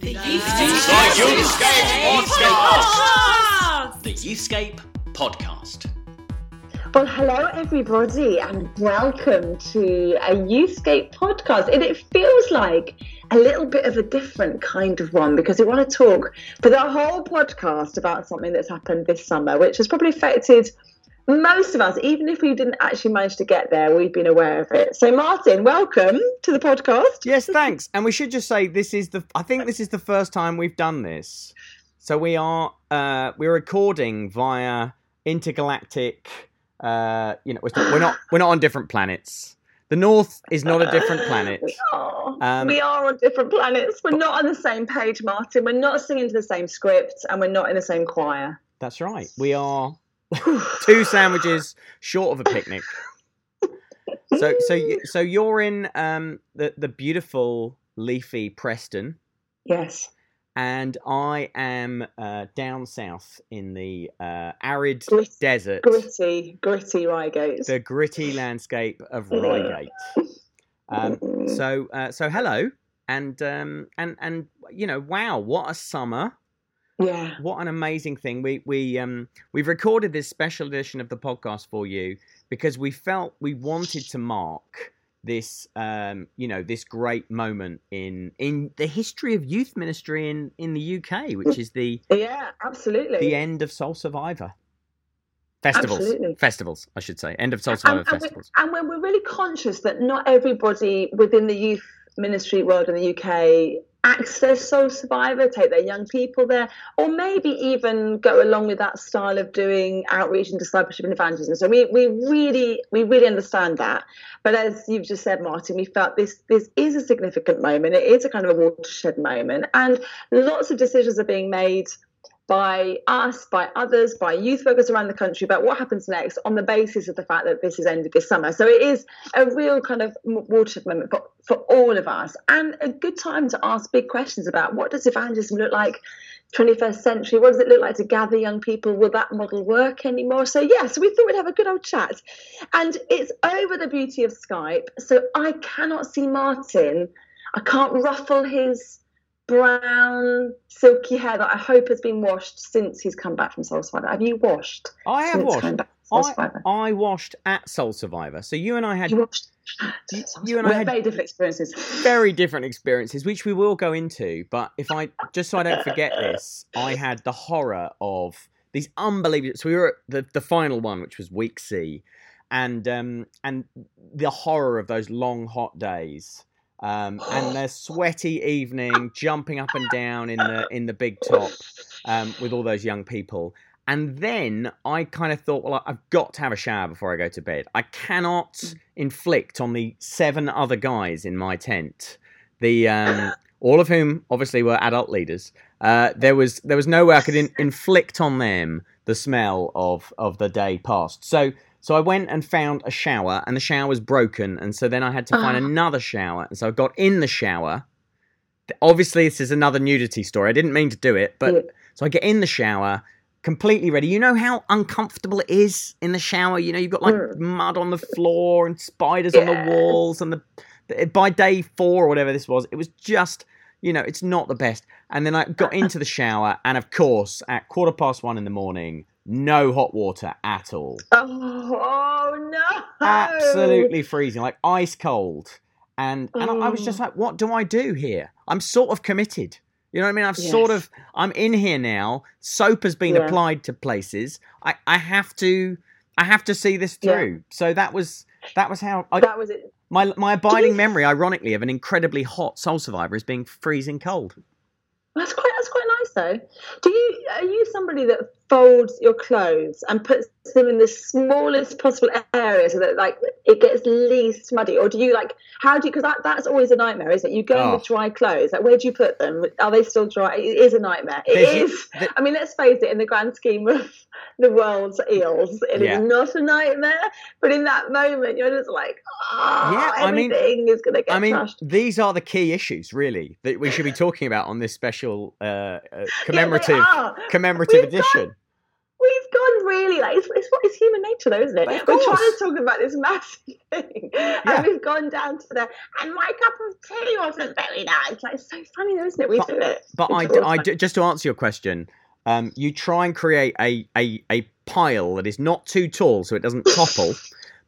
The Youthscape Podcast. The Youthscape Podcast. Well, hello everybody, and welcome to a Youthscape podcast. And it feels like a little bit of a different kind of one because we want to talk for the whole podcast about something that's happened this summer, which has probably affected most of us, even if we didn't actually manage to get there, we've been aware of it. So, Martin, welcome to the podcast. Yes, thanks. And we should just say this is the. I think this is the first time we've done this. So we are uh, we're recording via intergalactic. Uh, you know, we're not, we're not on different planets. The North is not a different planet. We are. Um, we are on different planets. We're not on the same page, Martin. We're not singing to the same script, and we're not in the same choir. That's right. We are two sandwiches short of a picnic. So so so you're in um, the the beautiful leafy Preston. Yes. and I am uh, down south in the uh, arid Grit- desert, Gritty, gritty Reigate. the gritty landscape of Reigate. Um, so, uh, so hello, and um, and and you know, wow, what a summer! Yeah. What an amazing thing. We we um we've recorded this special edition of the podcast for you because we felt we wanted to mark this um you know this great moment in in the history of youth ministry in in the UK which is the Yeah, absolutely. the end of Soul Survivor festivals. Absolutely. Festivals, I should say. End of Soul and, Survivor and, we, festivals. and when we're really conscious that not everybody within the youth ministry world in the UK access Soul Survivor, take their young people there, or maybe even go along with that style of doing outreach and discipleship and evangelism. So we, we really we really understand that. But as you've just said, Martin, we felt this this is a significant moment. It is a kind of a watershed moment, and lots of decisions are being made by us, by others, by youth workers around the country about what happens next on the basis of the fact that this has ended this summer. So it is a real kind of watershed moment for, for all of us and a good time to ask big questions about what does evangelism look like 21st century? What does it look like to gather young people? Will that model work anymore? So, yes, we thought we'd have a good old chat. And it's over the beauty of Skype. So I cannot see Martin. I can't ruffle his brown, silky hair that I hope has been washed since he's come back from Soul Survivor. Have you washed? I have washed. coming back from Soul I, I washed at Soul Survivor. So you and I had You watched? You- you and I had- very different experiences. very different experiences, which we will go into. But if I just so I don't forget this, I had the horror of these unbelievable. So we were at the the final one, which was week C, and um and the horror of those long hot days. Um, and the sweaty evening, jumping up and down in the in the big top, um, with all those young people, and then I kind of thought, well, I've got to have a shower before I go to bed. I cannot inflict on the seven other guys in my tent, the um, all of whom obviously were adult leaders. Uh, there was there was no way I could in, inflict on them the smell of of the day past. So so I went and found a shower, and the shower was broken, and so then I had to find Ah. another shower, and so I got in the shower. Obviously, this is another nudity story. I didn't mean to do it, but Yeah. so I get in the shower, completely ready. You know how uncomfortable it is in the shower. You know you've got like Mm. mud on the floor and spiders on the walls, and the by day four or whatever this was, it was just you know it's not the best. And then I got into the shower, and of course, at quarter past one in the morning, no hot water at all. Oh, oh no! Absolutely freezing, like ice cold. And and I, I was just Oh. like, what do I do here? I'm sort of committed. You know what I mean? I've sort of I'm in here now. Soap has been Yeah. applied to places. I, I have to I have to see this Yeah. through. So that was that was how I, That was it. my my abiding memory, ironically, of an incredibly hot Soul Survivor is being freezing cold. That's quite. That's quite nice, though. Do you are you somebody that folds your clothes and puts them in the smallest possible area so that like it gets least muddy, or do you like how do you? Because that, that's always a nightmare, isn't it? You go in Oh. with dry clothes. Like where do you put them? Are they still dry? It is a nightmare. It There's- is. I mean, let's face it. In the grand scheme of the world's eels, it is Yeah. not a nightmare. But in that moment, you're just like, oh, Yeah, I mean- everything is going to get I mean, trashed. these are the key issues, really, that we should be talking about on this special uh, uh, commemorative are. commemorative We've edition. Really like it's, it's what it's human nature though, isn't it? We're trying to talk about this massive thing, Yeah. and we've gone down to the and my cup of tea wasn't very nice. Like it's so funny though, isn't it? We But- do it. But I, It's I just to answer your question, um, you try and create a, a a pile that is not too tall so it doesn't topple,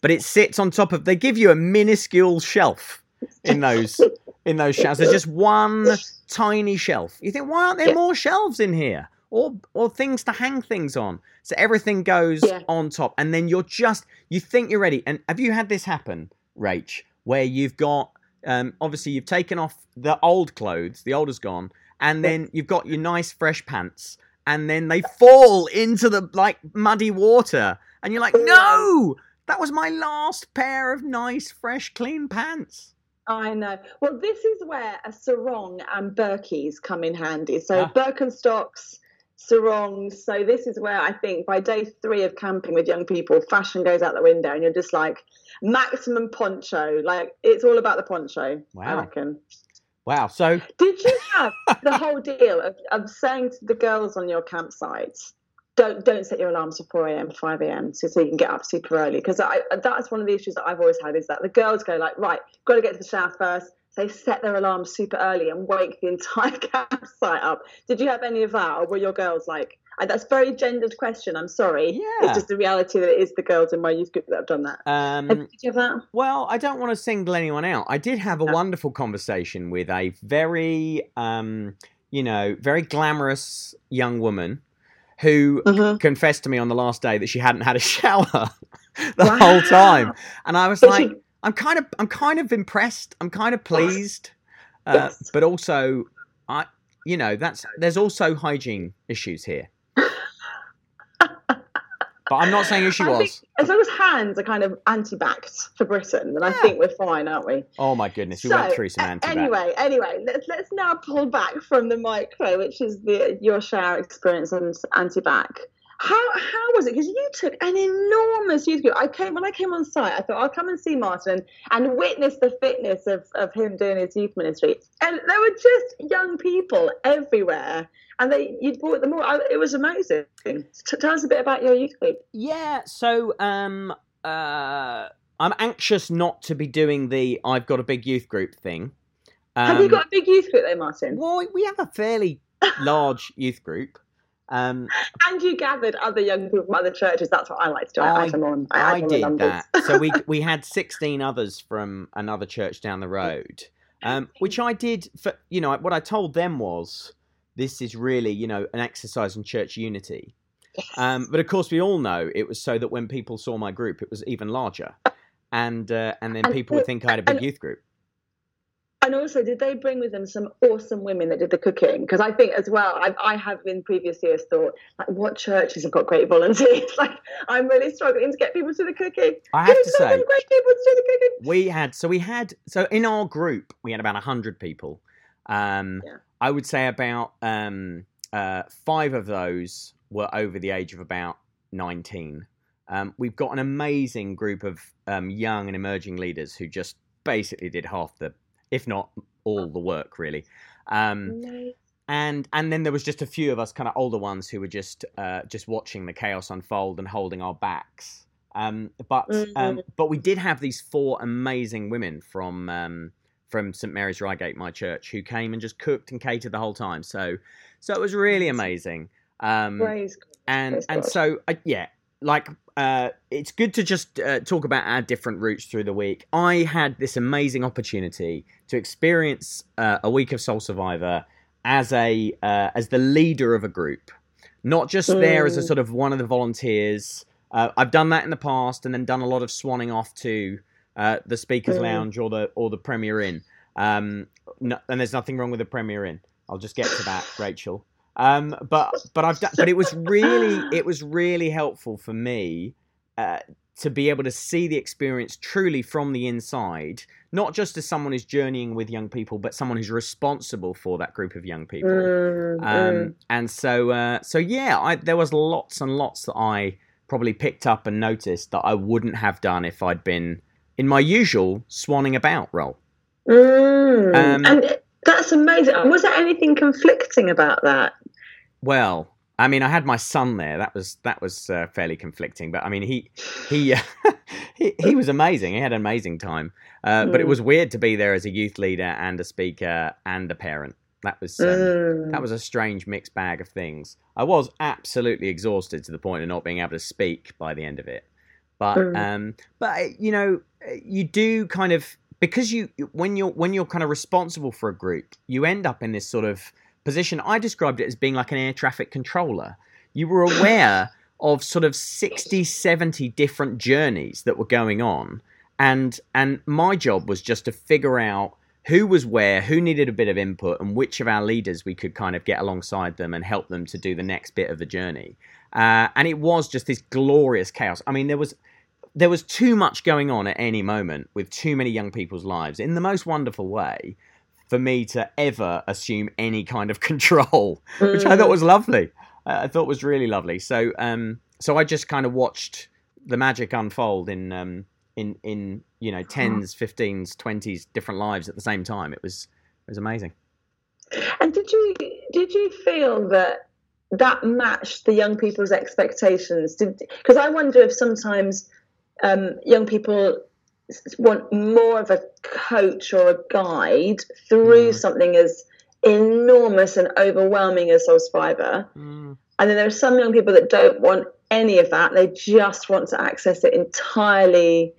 but it sits on top of. They give you a minuscule shelf in those in those shelves. There's just one tiny shelf. You think, why aren't there Yeah. more shelves in here? Or or things to hang things on. So everything goes Yeah. on top, and then you're just you think you're ready. And have you had this happen, Rach, where you've got um, obviously you've taken off the old clothes, the old is gone, and then you've got your nice fresh pants, and then they fall into the like muddy water, and you're like, no, that was my last pair of nice, fresh, clean pants. I know. Well, this is where a sarong and Birkies come in handy. So Ah. Birkenstocks, sarongs. So this is where I think by day three of camping with young people, fashion goes out the window, and you're just like maximum poncho. Like it's all about the poncho. I Wow. reckon. Wow. So Did you have the whole deal of, of saying to the girls on your campsite, don't don't set your alarms for 4 a.m. 5 a.m. So, so you can get up super early because that's one of the issues that I've always had is that the girls go like right got to get to the shower first they set their alarms super early and wake the entire campsite up did you have any of that or were your girls like that's a very gendered question I'm sorry Yeah. it's just the reality that it is the girls in my youth group that have done that um, did you have that Well, I don't want to single anyone out. I did have a No. wonderful conversation with a very, um, you know, very glamorous young woman who Mhm. confessed to me on the last day that she hadn't had a shower the Wow. whole time, and I was But like, she- I'm kind of, I'm kind of impressed. I'm kind of pleased, uh, but also, I, you know, that's there's also hygiene issues here. But I'm not saying who she I was. think as long as hands are kind of anti-backed for Britain, then I think we're fine, aren't we? Oh my goodness, we So, went through some anti Anyway, anyway, let's let's now pull back from the micro, which is the your shower experience and anti-back. How how was it? Because you took an enormous youth group. I came when I came on site. I thought I'll come and see Martin and witness the fitness of of him doing his youth ministry. And there were just young people everywhere, and they you brought them all. I, it was amazing. Tell us a bit about your youth group. Yeah, so um uh I'm anxious not to be doing the I've got a big youth group thing. Um, Have you got a big youth group there, Martin? Well, we have a fairly large youth group. Um And you gathered other young people from other churches. That's what I like to do. I, I- add them on. I, I add on the did that. So we we had 16 others from another church down the road. Um which I did for you know, what I told them was this is really, you know, an exercise in church unity. Um, but of course, we all know it was so that when people saw my group, it was even larger, and uh, and then And- people would think I had a big and- youth group. And also, did they bring with them some awesome women that did the cooking? Because I think as well, I, I have in previous years thought, like, what churches have got great volunteers? like, I'm really struggling to get people to the cooking. I have to say, great people to do the cooking? we had so we had so in our group we had about 100 people um Yeah. i would say about um uh five of those were over the age of about 19 um we've got an amazing group of um young and emerging leaders who just basically did half the if not all the work really um and and then there was just a few of us kind of older ones who were just uh, just watching the chaos unfold and holding our backs. Um, but um, Mhm. but we did have these four amazing women from um, from St Mary's Reigate, my church, who came and just cooked and catered the whole time. So so it was really amazing. Um, and Praise and God. so uh, yeah like uh, it's good to just uh, talk about our different routes through the week. I had this amazing opportunity to experience uh, a week of soul survivor as a uh, as the leader of a group. Not just there as a Mm. sort of one of the volunteers. Uh, i've done that in the past and then done a lot of swanning off to uh, the speakers Mm. lounge or the or the premier inn. Um, no, and there's nothing wrong with the premier inn. I'll just get to that rachel um, but but I've done, but it was really it was really helpful for me uh, to be able to see the experience truly from the inside, not just as someone who's journeying with young people, but someone who's responsible for that group of young people. Mm, Um, mm. and so uh, so yeah, I, there was lots and lots that I probably picked up and noticed that I wouldn't have done if I'd been in my usual swanning about role. Mm. Um, and that's amazing. Was there anything conflicting about that? Well, I mean, I had my son there. That was that was uh, fairly conflicting, but I mean, he he, he he was amazing. He had an amazing time. Uh, mm. But it mm. was weird to be there as a youth leader and a speaker and a parent. That was um, mm. that was a strange mixed bag of things. I was absolutely exhausted to the point of not being able to speak by the end of it. But mm. um, but you know, you do kind of because you when you're when you're kind of responsible for a group, you end up in this sort of position. I described it as being like an air traffic controller. You were aware of sort of 60, 70 different journeys that were going on. And and my job was just to figure out who was where, who needed a bit of input, and which of our leaders we could kind of get alongside them and help them to do the next bit of the journey. Uh, and it was just this glorious chaos. I mean, there was there was too much going on at any moment with too many young people's lives in the most wonderful way for me to ever assume any kind of control, mm. which I thought was lovely. I thought was really lovely. So, um, so I just kind of watched the magic unfold in um, in in you know tens, fifteens, twenties, different lives at the same time. It was it was amazing. And did you did you feel that that matched the young people's expectations? Because I wonder if sometimes um, young people want more of a coach or a guide through mm. something as enormous and overwhelming as Soul Survivor. Mm. And then there are some young people that don't want any of that. They just want to access it entirely,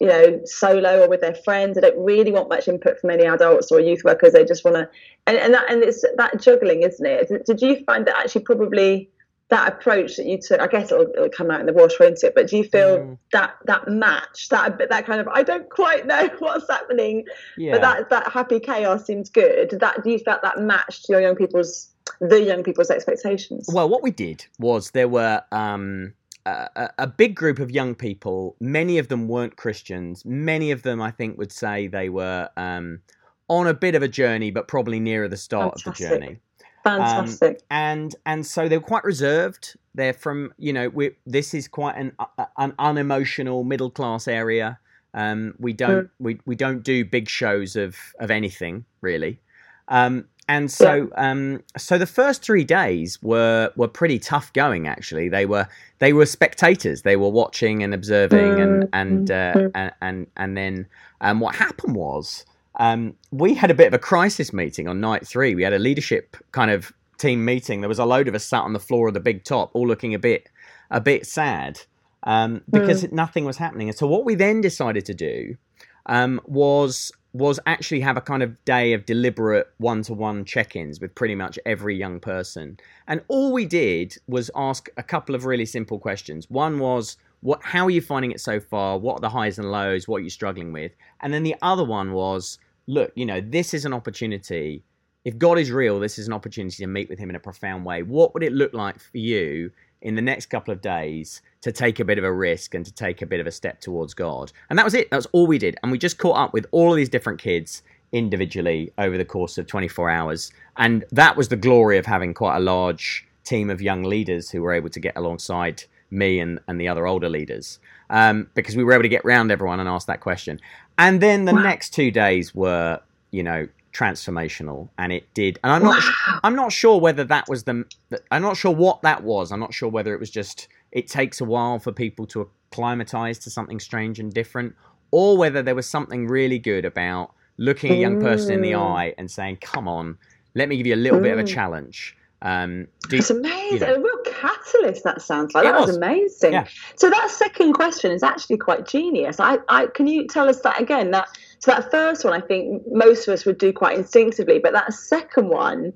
you know, solo or with their friends. They don't really want much input from any adults or youth workers. They just want to, and, and that and it's that juggling, isn't it? Did you find that actually probably that approach that you took, I guess it'll, it'll, come out in the wash, won't it? But do you feel mm. that that match, that that kind of, I don't quite know what's happening, yeah. but that that happy chaos seems good. That do you felt that matched your young people's the young people's expectations? Well, what we did was there were um, a, a big group of young people. Many of them weren't Christians. Many of them, I think, would say they were um, on a bit of a journey, but probably nearer the start Fantastic. of the journey. Fantastic. Um, and and so they're quite reserved. They're from you know we this is quite an uh, an unemotional middle class area. Um, we don't mm. we, we don't do big shows of of anything really. Um, and so yeah. um, so the first three days were were pretty tough going actually they were they were spectators they were watching and observing and mm, and uh, mm. and, and and then um, what happened was um, we had a bit of a crisis meeting on night three. We had a leadership kind of team meeting. There was a load of us sat on the floor of the big top, all looking a bit a bit sad um, because mm. nothing was happening. And so what we then decided to do um, was was actually have a kind of day of deliberate one-to-one check-ins with pretty much every young person. And all we did was ask a couple of really simple questions. One was what how are you finding it so far? What are the highs and lows? What are you struggling with? And then the other one was look, you know, this is an opportunity. If God is real, this is an opportunity to meet with Him in a profound way. What would it look like for you in the next couple of days to take a bit of a risk and to take a bit of a step towards God? And that was it. That was all we did. And we just caught up with all of these different kids individually over the course of 24 hours. And that was the glory of having quite a large team of young leaders who were able to get alongside me and, and the other older leaders um, because we were able to get round everyone and ask that question. And then the wow. next two days were, you know, transformational, and it did. And I'm not, wow. I'm not sure whether that was the, I'm not sure what that was. I'm not sure whether it was just it takes a while for people to acclimatize to something strange and different, or whether there was something really good about looking a young person in the mm. eye and saying, "Come on, let me give you a little mm. bit of a mm. challenge." Um, do, it's amazing. You know, catalyst. That sounds like that was, was amazing. Yeah. So that second question is actually quite genius. I, I can you tell us that again? That so that first one, I think most of us would do quite instinctively, but that second one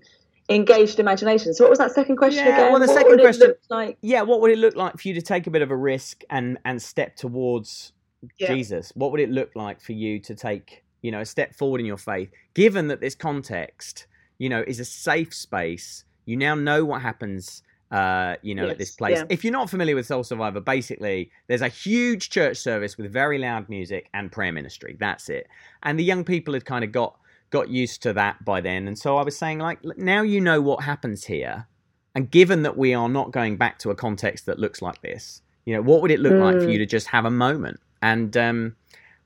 engaged imagination. So what was that second question yeah, again? Well, the what second question, like? yeah, what would it look like for you to take a bit of a risk and and step towards yeah. Jesus? What would it look like for you to take, you know, a step forward in your faith, given that this context, you know, is a safe space you now know what happens uh, you know, yes, at this place. Yeah. If you're not familiar with Soul Survivor, basically there's a huge church service with very loud music and prayer ministry. That's it. And the young people had kind of got got used to that by then. And so I was saying, like, now you know what happens here. And given that we are not going back to a context that looks like this, you know, what would it look mm. like for you mm. to just have a moment? And um,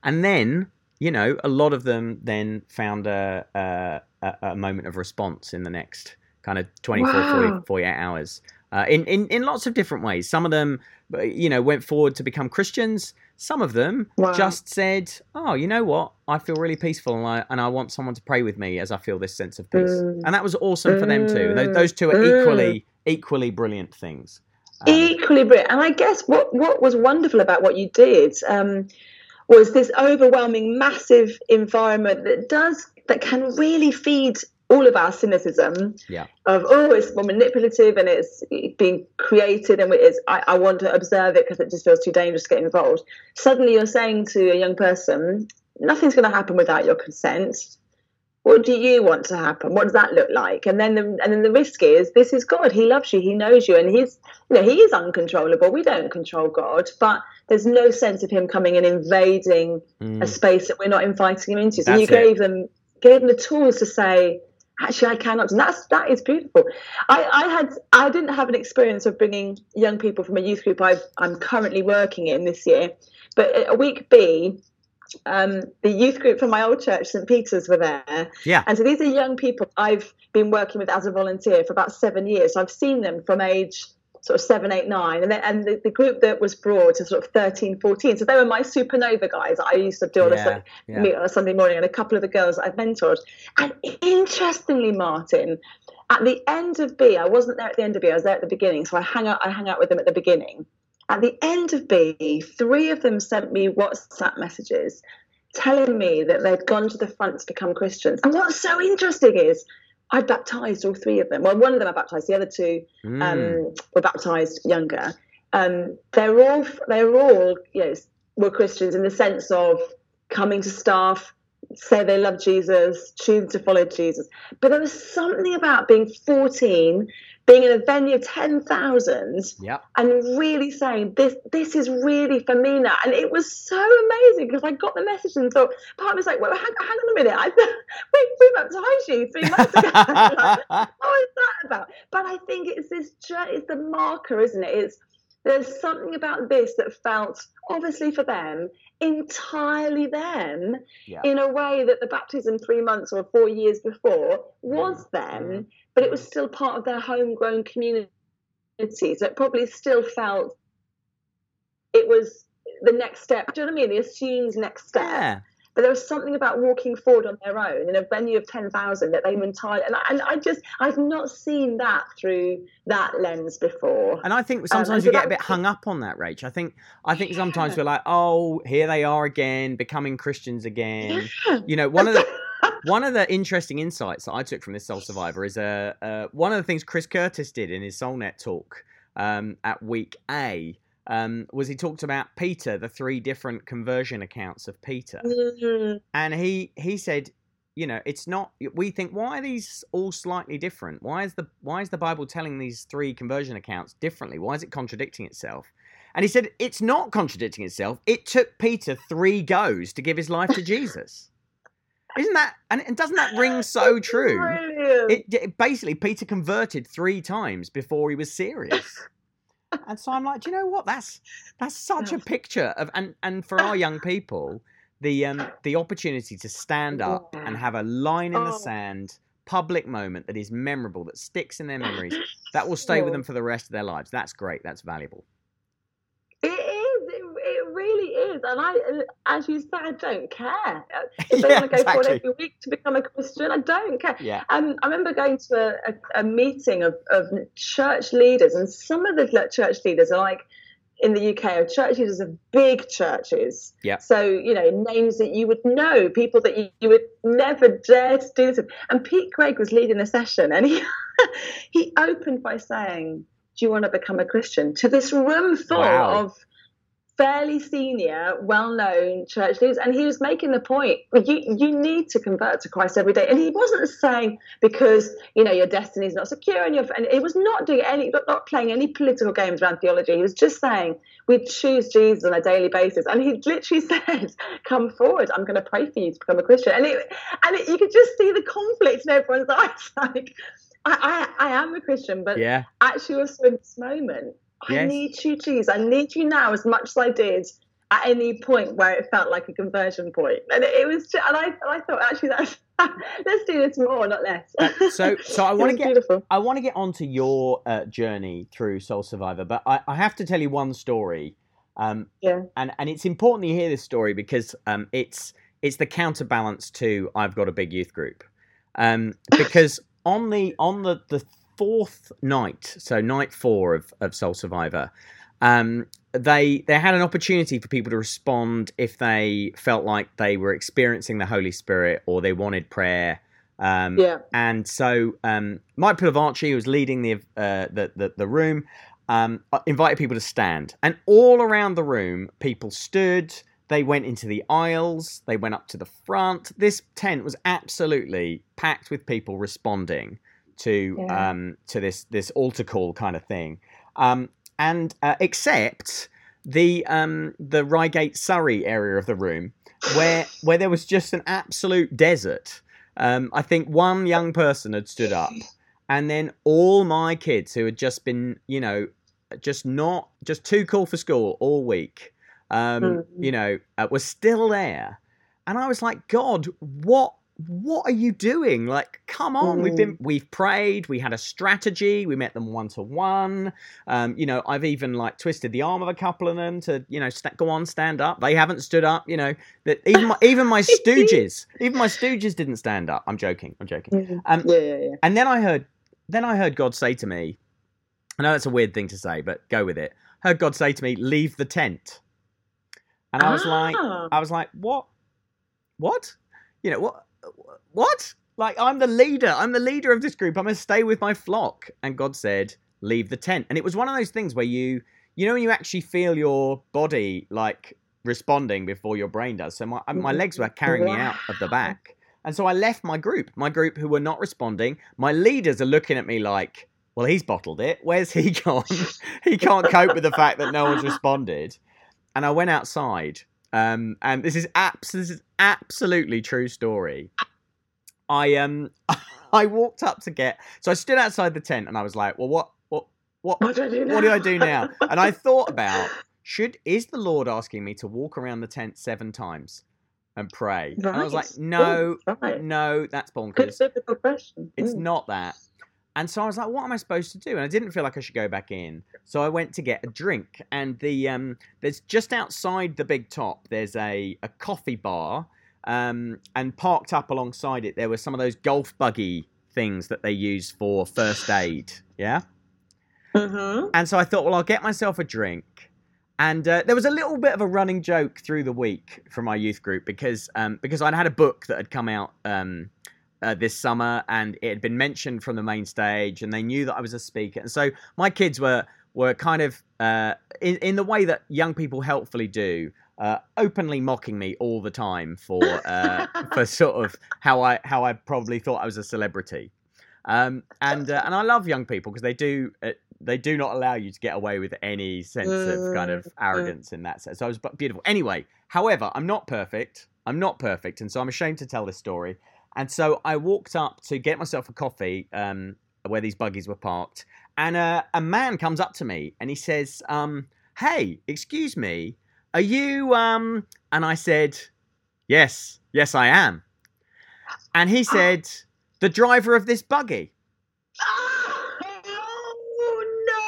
and then, you know, a lot of them then found a, a, a moment of response in the next kind of 24, Wow. 40, 48 hours. Uh, in, in, in lots of different ways. Some of them, uh, you know, went forward to become Christians. Some of them Wow. just said, "Oh, you know what? I feel really peaceful, and I and I want someone to pray with me as I feel this sense of peace." Mm. And that was awesome for them too. Those, Mm. those two are Mm. equally equally brilliant things. Um, equally brilliant. And I guess what what was wonderful about what you did um, was this overwhelming, massive environment that does that can really feed all of our cynicism Yeah. of oh it's more manipulative and it's being created and it's I, I want to observe it because it just feels too dangerous to get involved. Suddenly you're saying to a young person nothing's going to happen without your consent. What do you want to happen? What does that look like? And then the, and then the risk is this is god. He loves you. He knows you and he's you know he is uncontrollable. We don't control god but there's no sense of him coming and invading mm, a space that we're not inviting him into. So That's you it. gave them gave them the tools to say actually i cannot and that's that is beautiful i i had i didn't have an experience of bringing young people from a youth group I've, i'm currently working in this year but a week b um, the youth group from my old church, St. Peter's, were there. Yeah. And so these are young people I've been working with as a volunteer for about seven years. So I've seen them from age sort of seven, eight, nine. And, then, and the, the group that was brought to sort of 13, 14. So they were my supernova guys. I used to do all this yeah, like, yeah. meet on a Sunday morning, and a couple of the girls I've mentored. And interestingly, Martin, at the end of B, I wasn't there at the end of B. I was there at the beginning, so I hang out. I hang out with them at the beginning. At the end of B, three of them sent me WhatsApp messages telling me that they'd gone to the front to become Christians. And what's so interesting is I baptized all three of them. Well, one of them I baptized. The other two Mm, um, were baptized younger. Um, they're all they're all you know were Christians in the sense of coming to staff, say they love Jesus, choose to follow Jesus. But there was something about being 14, being in a venue of 10,000 yep. and really saying this this is really for me now. And it was so amazing because i got the message and thought part of me was like well hang, hang on a minute. I, we, we baptized you three months ago. Like, what is that about? But i think it's this it's the marker isn't it? It's there's something about this that felt obviously for them entirely them Yeah. in a way that the baptism three months or four years before was them Mhm. but it was still part of their homegrown community so it probably still felt it was the next step do you know what i mean the assumed next step Yeah. But there was something about walking forward on their own in a venue of 10,000 that they were entirely and I, and I just I've not seen that through that lens before And I think Um, sometimes we so get a bit hung up on that, Rach. I think I think sometimes Yeah. we're like, oh, here they are again, becoming Christians again. yeah. You know, one of the one of the interesting insights that I took from this Soul Survivor is uh, uh, one of the things Chris Curtis did in his SoulNet talk um, at week A um, was he talked about Peter, the three different conversion accounts of Peter, Mm, and he he said, you know, it's not. We think why are these all slightly different? Why is the why is the Bible telling these three conversion accounts differently? Why is it contradicting itself? And he said it's not contradicting itself. It took Peter three goes to give his life to Jesus. Isn't that and, and doesn't that ring so true? It, it basically Peter converted three times before he was serious. And so I'm like, do you know what? That's that's such a picture of and and for our young people, the um the opportunity to stand up and have a line in the Oh. sand public moment that is memorable that sticks in their memories that will stay with them for the rest of their lives. That's great. That's valuable It is. It, it really is. And I, as you said, I don't care. If they Yeah, want to go forward exactly. every week to become a Christian, I don't care. yeah Um, I remember going to a, a, a meeting of, of church leaders, and some of the church leaders are like, in the UK, are church leaders of big churches. Yeah. So, you know, names that you would know, people that you, you would never dare to do this with. And Pete Greig was leading the session, and he, he opened by saying, Do you want to become a Christian? To this room full Wow. of fairly senior, well-known church leaders, and he was making the point: you you need to convert to Christ every day. And he wasn't saying because you know your destiny is not secure, and and he was not doing any, not, not playing any political games around theology. He was just saying we choose Jesus on a daily basis, and he literally said, "Come forward, I'm going to pray for you to become a Christian." And it, and it, you could just see the conflict in everyone's eyes, like. I, I, I am a Christian, but yeah actually also in this moment i need you jesus i need you now as much as i did at any point where it felt like a conversion point and it, was just, and I, and I thought actually that's Let's do this more, not less. Uh, so, so I want to get beautiful. I want to get onto your uh, journey through Soul Survivor, but I, I have to tell you one story. Um, Yeah. and and it's important you hear this story because um, it's it's the counterbalance to I've got a big youth group. Um, because on the on the the fourth night, so night four of of Soul Survivor, um, they they had an opportunity for people to respond if they felt like they were experiencing the Holy Spirit or they wanted prayer. Um, Yeah. and so um, Mike Pilavachi, who was leading the uh, the, the the room, um, invited people to stand, and all around the room, people stood. They went into the aisles. They went up to the front. This tent was absolutely packed with people responding to Yeah. um, to this this altar call kind of thing, um, and uh, except the um, the Reigate Surrey area of the room where where there was just an absolute desert. Um, I think one young person had stood up, and then all my kids who had just been, you know, just not just too cool for school all week, um, Mhm. you know, uh, was still there, and I was like, God, what? What are you doing? Like, come on! We've been, we've prayed. We had a strategy. We met them one to one. Um, you know, I've even like twisted the arm of a couple of them to, you know, st- go on, stand up. They haven't stood up. You know, that even my, even my stooges, even my stooges didn't stand up. I'm joking. I'm joking. Mhm. Um, Yeah, yeah, yeah. and then I heard, then I heard God say to me, I know that's a weird thing to say, but go with it. Heard God say to me, "Leave the tent," and I was like, Ah. I was like, what? What? You know what? What? Like I'm the leader. I'm the leader of this group. I'm gonna stay with my flock. And God said, leave the tent. And it was one of those things where you, you know, when you actually feel your body like responding before your brain does. So my my legs were carrying me out of the back. And so I left my group, my group who were not responding. My leaders are looking at me like, well, he's bottled it. Where's he gone? he can't cope with the fact that no one's responded. And I went outside. Um, and this is abs- this is absolutely true story. I um I walked up to get so I stood outside the tent and I was like, well, what what what What do I do now? do I do now? And I thought about should is the Lord asking me to walk around the tent seven times and pray? And I was like, no, Oh, right. no, that's bonkers. It's Mm. not that. And so I was like, what am I supposed to do? And I didn't feel like I should go back in. So I went to get a drink. And the um there's just outside the big top, there's a, a coffee bar. Um and parked up alongside it there were some of those golf buggy things that they use for first aid. Yeah? Mhm. And so I thought, well, I'll get myself a drink. And uh, there was a little bit of a running joke through the week from my youth group because um, because I'd had a book that had come out um, uh, this summer and it had been mentioned from the main stage and they knew that I was a speaker. And so my kids were were kind of uh, in in the way that young people helpfully do, uh, openly mocking me all the time for uh, for sort of how I how I probably thought I was a celebrity. Um, and uh, and I love young people because they do uh, they do not allow you to get away with any sense of kind of arrogance in that sense. So I was beautiful. Anyway, however, I'm not perfect. I'm not perfect, and so I'm ashamed to tell this story. And so I walked up to get myself a coffee um, where these buggies were parked, and uh, a man comes up to me and he says, um, "Hey, excuse me, are you?" Um, and I said, "Yes, yes, I am." And he said, "The driver of this buggy." Oh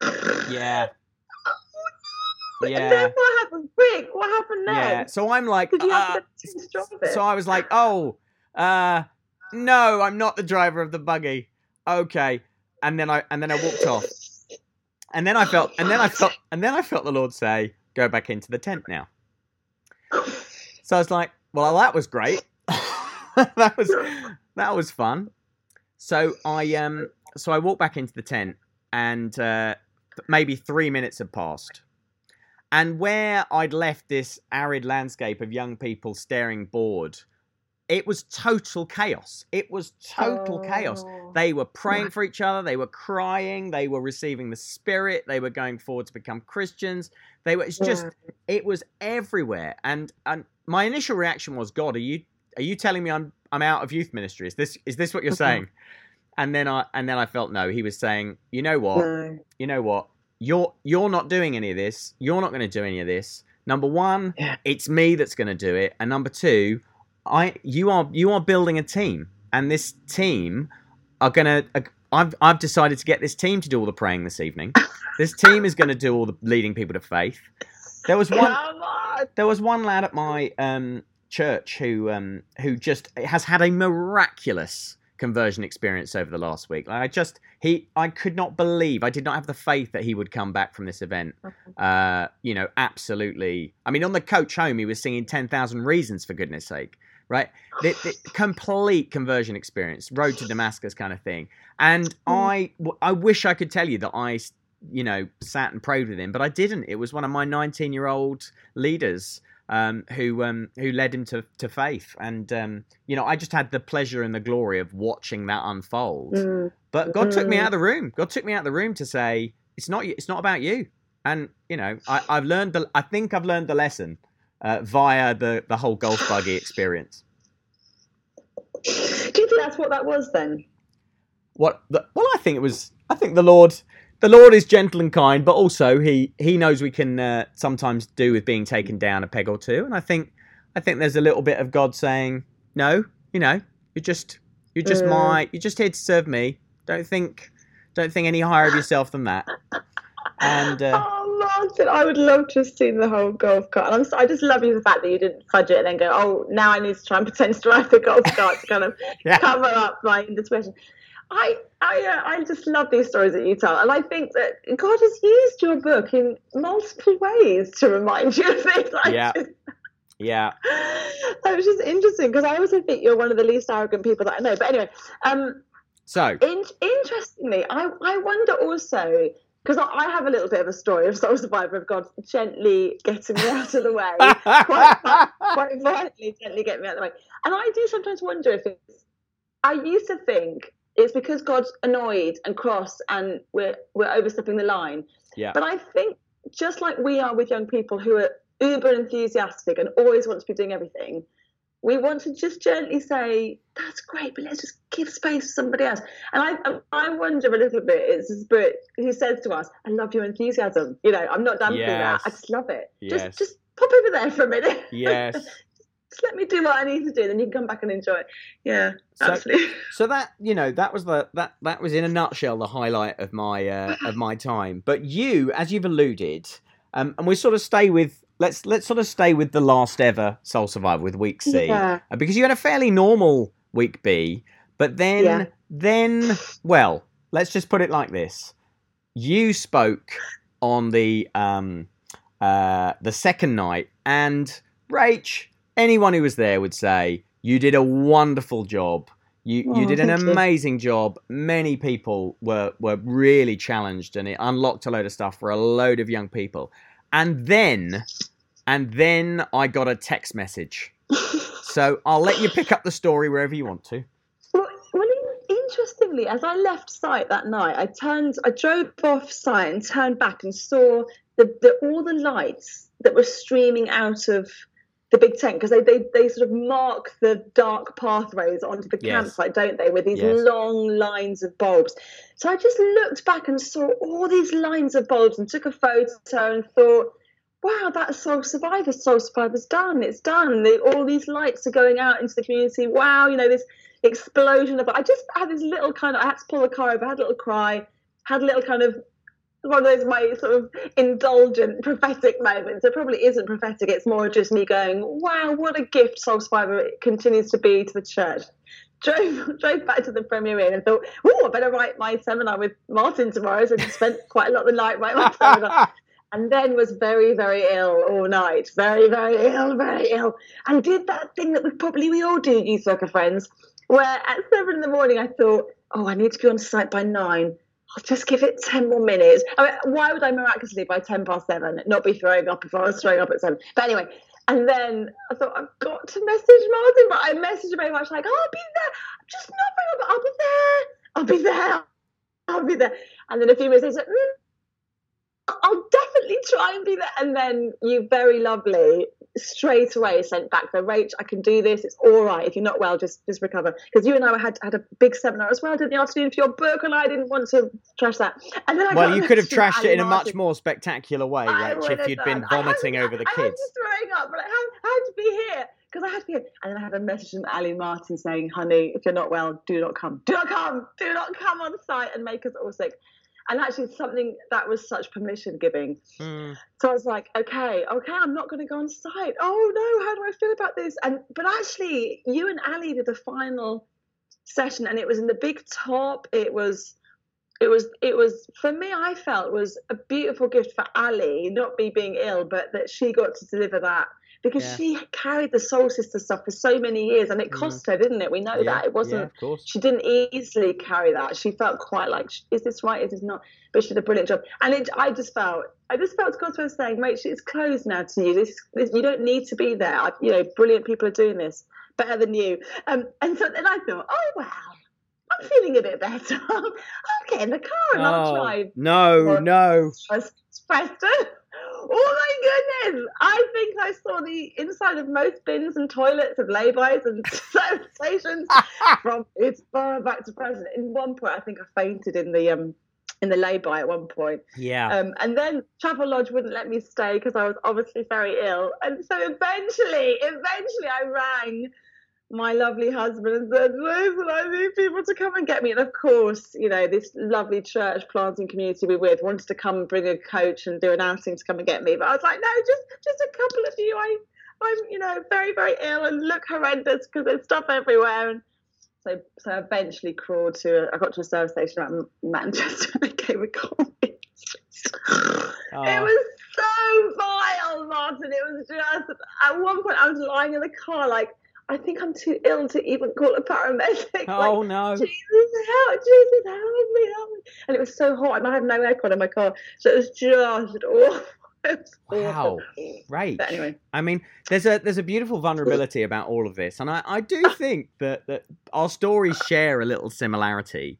no! Yeah. And Yeah. then what happened? Quick, what happened Yeah. So I'm like, Did you have uh, to let him drive it? so I was like, oh, uh, no, I'm not the driver of the buggy. Okay. And then I and then I walked off. And then I felt and then I felt and then I felt the Lord say, go back into the tent now. So I was like, well, that was great. that was that was fun. So I um so I walked back into the tent and uh, maybe three minutes had passed. And where I'd left this arid landscape of young people staring bored, it was total chaos. It was total chaos. Oh. They were praying for each other. They were crying. They were receiving the Spirit. They were going forward to become Christians. They were. It's just. It was everywhere. And and my initial reaction was, God, are you are you telling me I'm I'm out of youth ministry? Is this is this what you're Mhm. saying? And then I and then I felt no. He was saying, you know what? No. You know what? You're you're not doing any of this. You're not going to do any of this. Number one, Yeah. it's me that's going to do it, and number two, I you are you are building a team, and this team are going to. I've I've decided to get this team to do all the praying this evening. this team is going to do all the leading people to faith. There was one there was one lad at my um, church who um, who just has had a miraculous conversion experience over the last week. Like I just he I could not believe I did not have the faith that he would come back from this event. Uh, you know, absolutely. I mean, on the coach home, he was singing ten thousand reasons for goodness sake. Right, the, the complete conversion experience, road to Damascus kind of thing. And I, I wish I could tell you that I you know, sat and prayed with him, but I didn't. It was one of my 19 year old leaders um, who um, who led him to, to faith, and um, you know, I just had the pleasure and the glory of watching that unfold. Mm. But God took me Mm. out of the room. God took me out of the room to say, "It's not. It's not about you." And you know, I, I've learned the. I think I've learned the lesson uh, via the the whole golf buggy experience. Do you think that's what that was then? What? The, well, I think it was. I think the Lord. The Lord is gentle and kind, but also he he knows we can uh, sometimes do with being taken down a peg or two. And I think I think there's a little bit of God saying, "No, you know, you're just you're just Mm. my you're just here to serve me. Don't think don't think any higher of yourself than that." And uh, oh, Martin, I would love to have seen the whole golf cart. And I'm, so- I just love you the fact that you didn't fudge it and then go, oh, now I need to try and pretend to drive the golf cart to kind of Yeah. cover up my indiscretion. I, I, uh, I just love these stories that you tell, and I think that God has used your book in multiple ways to remind you of things. Like Yeah. yeah, that was just interesting because I also think you're one of the least arrogant people that I know. But anyway, um, so in, interestingly, I, I wonder also because I, I have a little bit of a story of Soul Survivor of God gently getting me out of the way, quite, quite violently gently getting me out of the way. And I do sometimes wonder if it's. I used to think it's because God's annoyed and cross and we're we're overstepping the line. yeah, But I think just like we are with young people who are uber enthusiastic and always want to be doing everything, we want to just gently say, "That's great, but let's just give space to somebody else." And I, I wonder a little bit. It's the spirit who says to us, "I love your enthusiasm. You know, I'm not done with that. I just love it. Yes. Just, just pop over there for a minute. yes. just let me do what I need to do, then you can come back and enjoy it. Yeah, So- absolutely. So that you know that was the that that was in a nutshell the highlight of my uh, of my time. But you, as you've alluded, um, and we sort of stay with let's let's sort of stay with the last ever Soul Survivor with Week C Yeah. uh, because you had a fairly normal Week B, but then Yeah. then well, let's just put it like this: you spoke on the um uh the second night, and Rach, anyone who was there would say you did a wonderful job. You you Oh, did an thank you. amazing job. Many people were were really challenged, and it unlocked a load of stuff for a load of young people. And then, and then I got a text message. So I'll let you pick up the story wherever you want to. Well, well, interestingly, as I left site that night, I turned, I drove off site and turned back and saw the, the all the lights that were streaming out of the big tent because they, they they sort of mark the dark pathways onto the Yes. campsite, don't they, with these Yes. long lines of bulbs. So I just looked back and saw all these lines of bulbs and took a photo and thought. Wow, that's Soul Survivor. Soul Survivor's done. It's done. The, all these lights are going out into the community. Wow, you know, this explosion of I just had this little kind of I had to pull the car over, had a little cry, had a little kind of one of those my sort of indulgent prophetic moments. It probably isn't prophetic, it's more just me going, Wow, what a gift Soul Survivor continues to be to the church. Drove drove back to the Premier Inn and thought, Oh, I better write my seminar with Martin tomorrow. So I spent quite a lot of the night writing my seminar and then was very, very ill all night. Very, very ill, very ill. And did that thing that we probably we all do, youth worker friends, where at seven in the morning I thought, oh, I need to be on site by nine. I'll just give it 10 more minutes. I mean, why would I miraculously by 10 past seven not be throwing up if I was throwing up at seven? But anyway, and then I thought, I've got to message Martin, but I messaged him very much like, I'll be there. I'm just not very but I'll be there. I'll be there. I'll be there. And then a few minutes later, mm, I'll definitely try and be there. And then you very lovely straight away sent back the Rach, I can do this. It's all right. If you're not well, just just recover. Because you and I had had a big seminar as well in the afternoon for your book, and I didn't want to trash that. And then I well, you could have trashed it in a much more spectacular way, Rach, if you'd been done. I vomiting over the kids. I to throwing up, but I had, I had to be here because I had to be here. And then I had a message from Ali Martin saying, "Honey, if you're not well, do not come. Do not come. Do not come on site and make us all sick." And actually, something that was such permission giving. Mm, So I was like, okay, okay, I'm not going to go on site. Oh no, how do I feel about this? And but actually, you and Ali did the final session, and it was in the big top. It was, it was, it was for me. I felt was a beautiful gift for Ali, not me being ill, but that she got to deliver that because Yeah. she carried the Soul Sister stuff for so many years, and it Mm. cost her, didn't it? We know yeah, that it wasn't Yeah, of course. she didn't easily carry that. She felt quite like, is this right? Is this not? But she did a brilliant job. And it, I just felt, I just felt God's way saying, Rachel, it's closed now to you. This, this, you don't need to be there. I, you know, brilliant people are doing this better than you. Um, and so then I thought, oh wow, I'm feeling a bit better. I'll get in the car and I'll Oh, drive no, no. Preston. Oh my goodness! I think I saw the inside of most bins and toilets of laybys and service stations from its far back to Preston. In one point, I think I fainted in the um in the lay-by at one point. Yeah. Um, and then Travelodge wouldn't let me stay because I was obviously very ill. And so eventually, eventually, I rang my lovely husband and said, Listen, I need people to come and get me. And of course, you know, this lovely church planting community we're with wanted to come and bring a coach and do an outing to come and get me. But I was like, no, just just a couple of you. I, I'm, you know, very, very ill and look horrendous because there's stuff everywhere. And so, so I eventually crawled to, I got to a service station around Manchester and I gave a call. It was so vile, Martin. It was just at one point I was lying in the car like I think I'm too ill to even call a paramedic. oh like, no. Jesus help! Jesus help me! Help me! And it was so hot, and I had no aircon in my car, so it was just awful. Was Wow. awful. Right. But anyway, I mean, there's a there's a beautiful vulnerability about all of this, and I, I do think that, that our stories share a little similarity,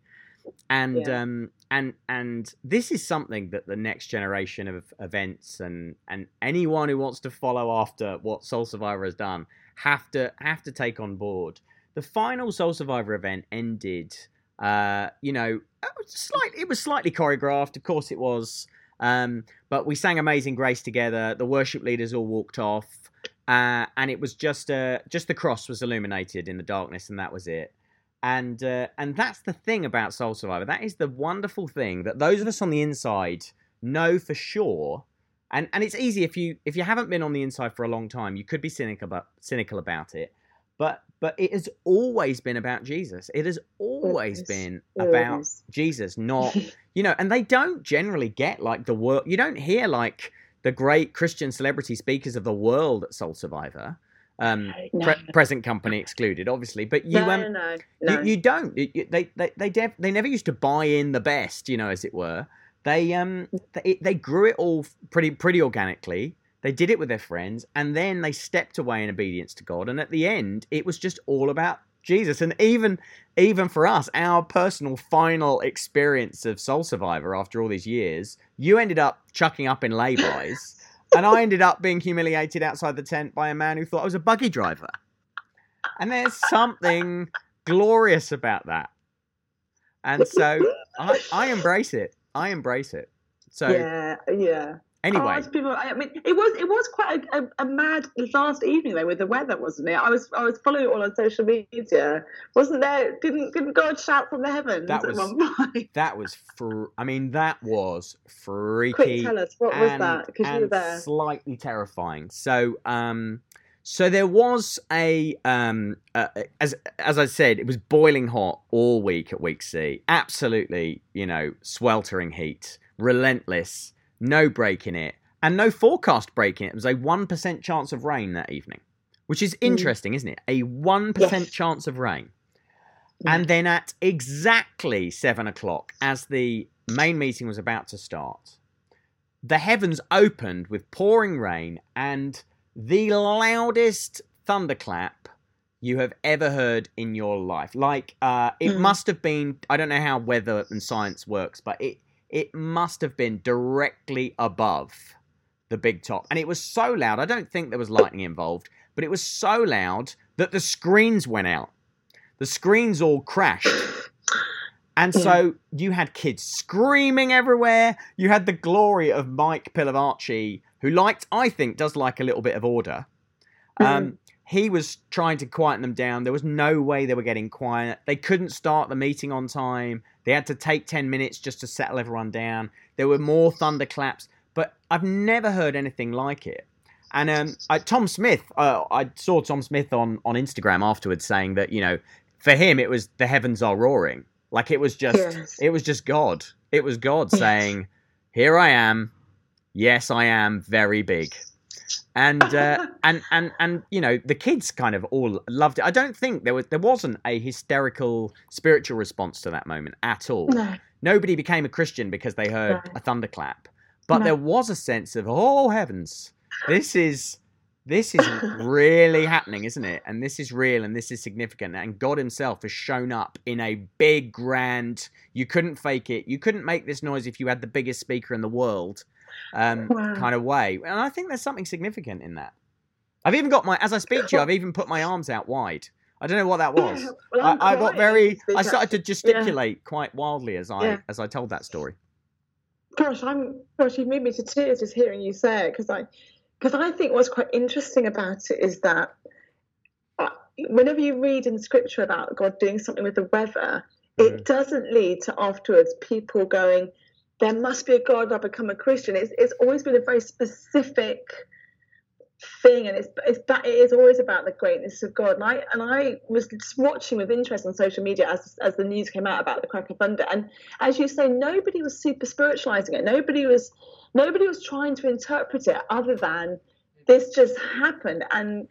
and Yeah. um and and this is something that the next generation of events and and anyone who wants to follow after what Soul Survivor has done have to have to take on board. The final Soul Survivor event ended, uh, you know, it was slightly it was slightly choreographed, of course it was. Um, but we sang Amazing Grace together. The worship leaders all walked off, uh, and it was just uh, just the cross was illuminated in the darkness, and that was it. And uh, and that's the thing about Soul Survivor. That is the wonderful thing that those of us on the inside know for sure. And and it's easy if you if you haven't been on the inside for a long time, you could be cynical about cynical about it. But but it has always been about Jesus. It has always Always. been about. Jesus, not you know, and they don't generally get like the world. You don't hear like the great Christian celebrity speakers of the world at Soul Survivor, um, No. pre- present company excluded, obviously. But you, no, um, no, you, you don't. You- they they they, def- they never used to buy in the best, you know, as it were. They um they, they grew it all pretty pretty organically. They did it with their friends, and then they stepped away in obedience to God. And at the end, it was just all about Jesus. And even even for us, our personal final experience of Soul Survivor after all these years, you ended up chucking up in laybys, and I ended up being humiliated outside the tent by a man who thought I was a buggy driver. And there's something glorious about that. And so I, I embrace it. I embrace it. So yeah, yeah. anyway, Oh, people, I mean, it was it was quite a, a, a mad last evening though with the weather, wasn't it? I was I was following it all on social media. Wasn't there? Didn't didn't God shout from the heavens That at was one point? that was fr- I mean that was freaky. Quick, tell us what was that? Because you were and there. slightly terrifying. So, um, so there was a um, uh, as as I said, it was boiling hot all week at Week C. Absolutely, you know, sweltering heat, relentless, no break in it, and no forecast break in it. It was a one percent chance of rain that evening, which is interesting, isn't it? A one percent Yes. chance of rain. Yeah. And then at exactly seven o'clock, as the main meeting was about to start, the heavens opened with pouring rain and the loudest thunderclap you have ever heard in your life. Like uh, it Mm. must have been. I don't know how weather and science works, but it it must have been directly above the big top. And it was so loud. I don't think there was lightning involved, but it was so loud that the screens went out. The screens all crashed. And so you had kids screaming everywhere. You had the glory of Mike Pilavachi, who liked, I think, does like a little bit of order. Um, he was trying to quieten them down. There was no way they were getting quiet. They couldn't start the meeting on time. They had to take 10 minutes just to settle everyone down. There were more thunderclaps, but I've never heard anything like it. And um, I, Tom Smith, uh, I saw Tom Smith on, on Instagram afterwards saying that, you know, for him, it was the heavens are roaring. Like it was just, Yes. it was just God. It was God saying, here I am. Yes, I am very big and uh, and and and you know the kids kind of all loved it. I don't think there was there wasn't a hysterical spiritual response to that moment at all. No. Nobody became a Christian because they heard No. a thunderclap, but No. there was a sense of oh heavens, this is this is really happening, isn't it? And this is real and this is significant. And God Himself has shown up in a big, grand. You couldn't fake it. You couldn't make this noise if you had the biggest speaker in the world um, Wow. kind of way. And I think there's something significant in that. I've even got my, as I speak to you, I've even put my arms out wide. I don't know what that was. Well, I, I'm got very, I started to gesticulate quite wildly as I Yeah. as I told that story. Gosh, I'm gosh, you've made me to tears just hearing you say it because I because I think what's quite interesting about it is that uh, whenever you read in scripture about God doing something with the weather, Mm-hmm. it doesn't lead to afterwards people going, "There must be a God. I become a Christian." It's it's always been a very specific thing, and it's it's it is always about the greatness of God. And I and I was just watching with interest on social media as as the news came out about the crack of thunder, and as you say, nobody was super spiritualizing it. Nobody was nobody was trying to interpret it other than this just happened and.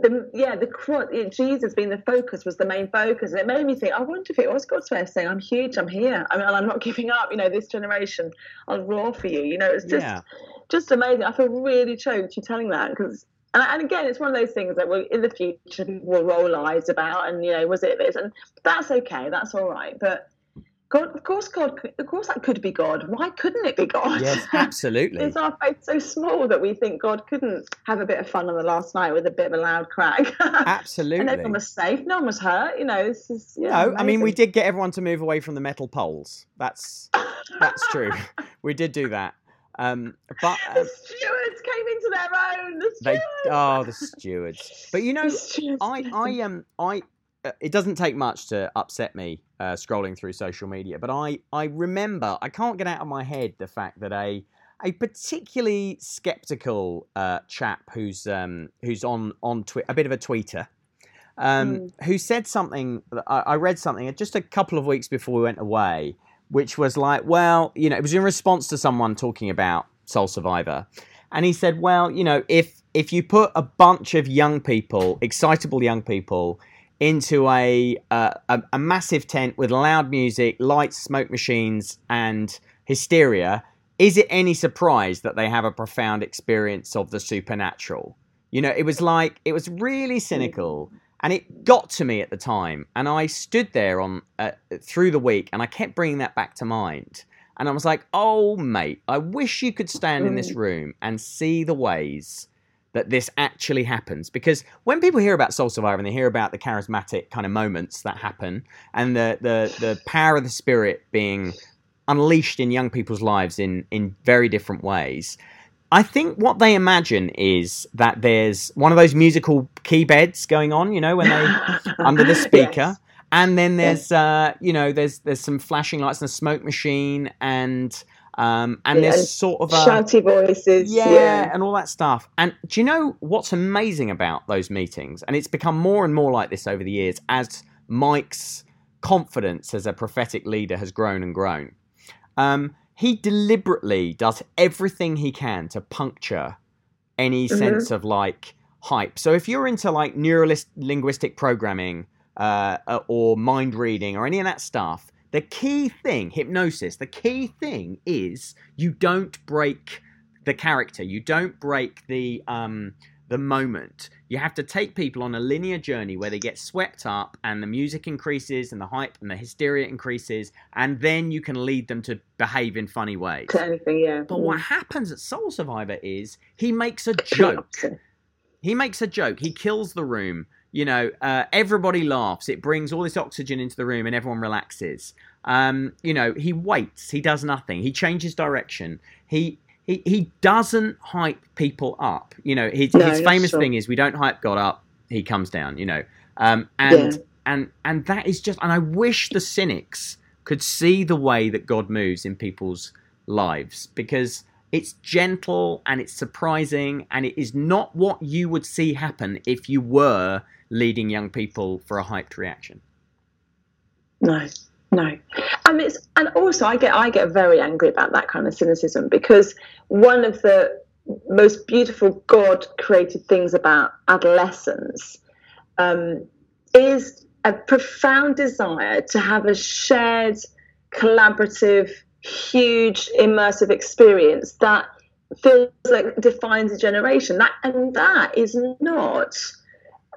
The, yeah, the cro- yeah, Jesus being the focus was the main focus, and it made me think. I wonder if it was God's way of saying, "I'm huge, I'm here. I mean, I'm not giving up. You know, this generation, I'll roar for you." You know, it's just Yeah. just amazing. I feel really choked you telling that because, and, and again, it's one of those things that will in the future people will roll eyes about, and you know, was it this? And that's okay, that's all right. But God, of course, God, of course, that could be God. Why couldn't it be God? Yes, absolutely. Is our faith so small that we think God couldn't have a bit of fun on the last night with a bit of a loud crack? Absolutely. and everyone was safe. No one was hurt. You know, this is yeah. no, I mean we did get everyone to move away from the metal poles. That's that's true. we did do that. Um, but the uh, stewards came into their own. The they stewards. oh the stewards. But you know, I I um I uh, it doesn't take much to upset me uh, scrolling through social media, but I I remember I can't get out of my head the fact that a a particularly skeptical uh, chap who's um who's on on twi- a bit of a tweeter. Um, Mm. who said something? I, I read something just a couple of weeks before we went away, which was like, well, you know, it was in response to someone talking about Soul Survivor, and he said, well, you know, if if you put a bunch of young people, excitable young people, into a, uh, a a massive tent with loud music, lights, smoke machines, and hysteria, is it any surprise that they have a profound experience of the supernatural? You know, it was like it was really cynical, and it got to me at the time. And I stood there on uh, through the week, and I kept bringing that back to mind. And I was like, "Oh, mate, I wish you could stand in this room and see the ways that this actually happens." Because when people hear about Soul Survivor and they hear about the charismatic kind of moments that happen, and the the the power of the spirit being unleashed in young people's lives in in very different ways. I think what they imagine is that there's one of those musical key beds going on, you know, when they under the speaker, Yes. and then there's uh, you know there's there's some flashing lights and a smoke machine, and um, and Yeah, there's and sort of a Shouty voices. yeah, Yeah. and all that stuff. And do you know what's amazing about those meetings? And it's become more and more like this over the years as Mike's confidence as a prophetic leader has grown and grown. Um, he deliberately does everything he can to puncture any Mhm. sense of like hype. So if you're into like neuro-linguistic programming uh, uh, or mind reading or any of that stuff, the key thing, hypnosis, the key thing is you don't break the character. You don't break the um, the moment. You have to take people on a linear journey where they get swept up and the music increases and the hype and the hysteria increases, and then you can lead them to behave in funny ways. To anything, yeah. But what happens at Soul Survivor is he makes a joke. He makes a joke. He kills the room. You know, uh, everybody laughs. It brings all this oxygen into the room and everyone relaxes. Um, you know, he waits. He does nothing. He changes direction. He he, he doesn't hype people up. You know, his, No, his famous sure. thing is we don't hype God up, he comes down, you know. Um, and Yeah. and and that is just and I wish the cynics could see the way that God moves in people's lives because it's gentle and it's surprising and it is not what you would see happen if you were leading young people for a hyped reaction. No, no. And it's and also I get I get very angry about that kind of cynicism because one of the most beautiful God created things about adolescence um, is a profound desire to have a shared, collaborative, huge, immersive experience that feels like defines a generation. That and that is not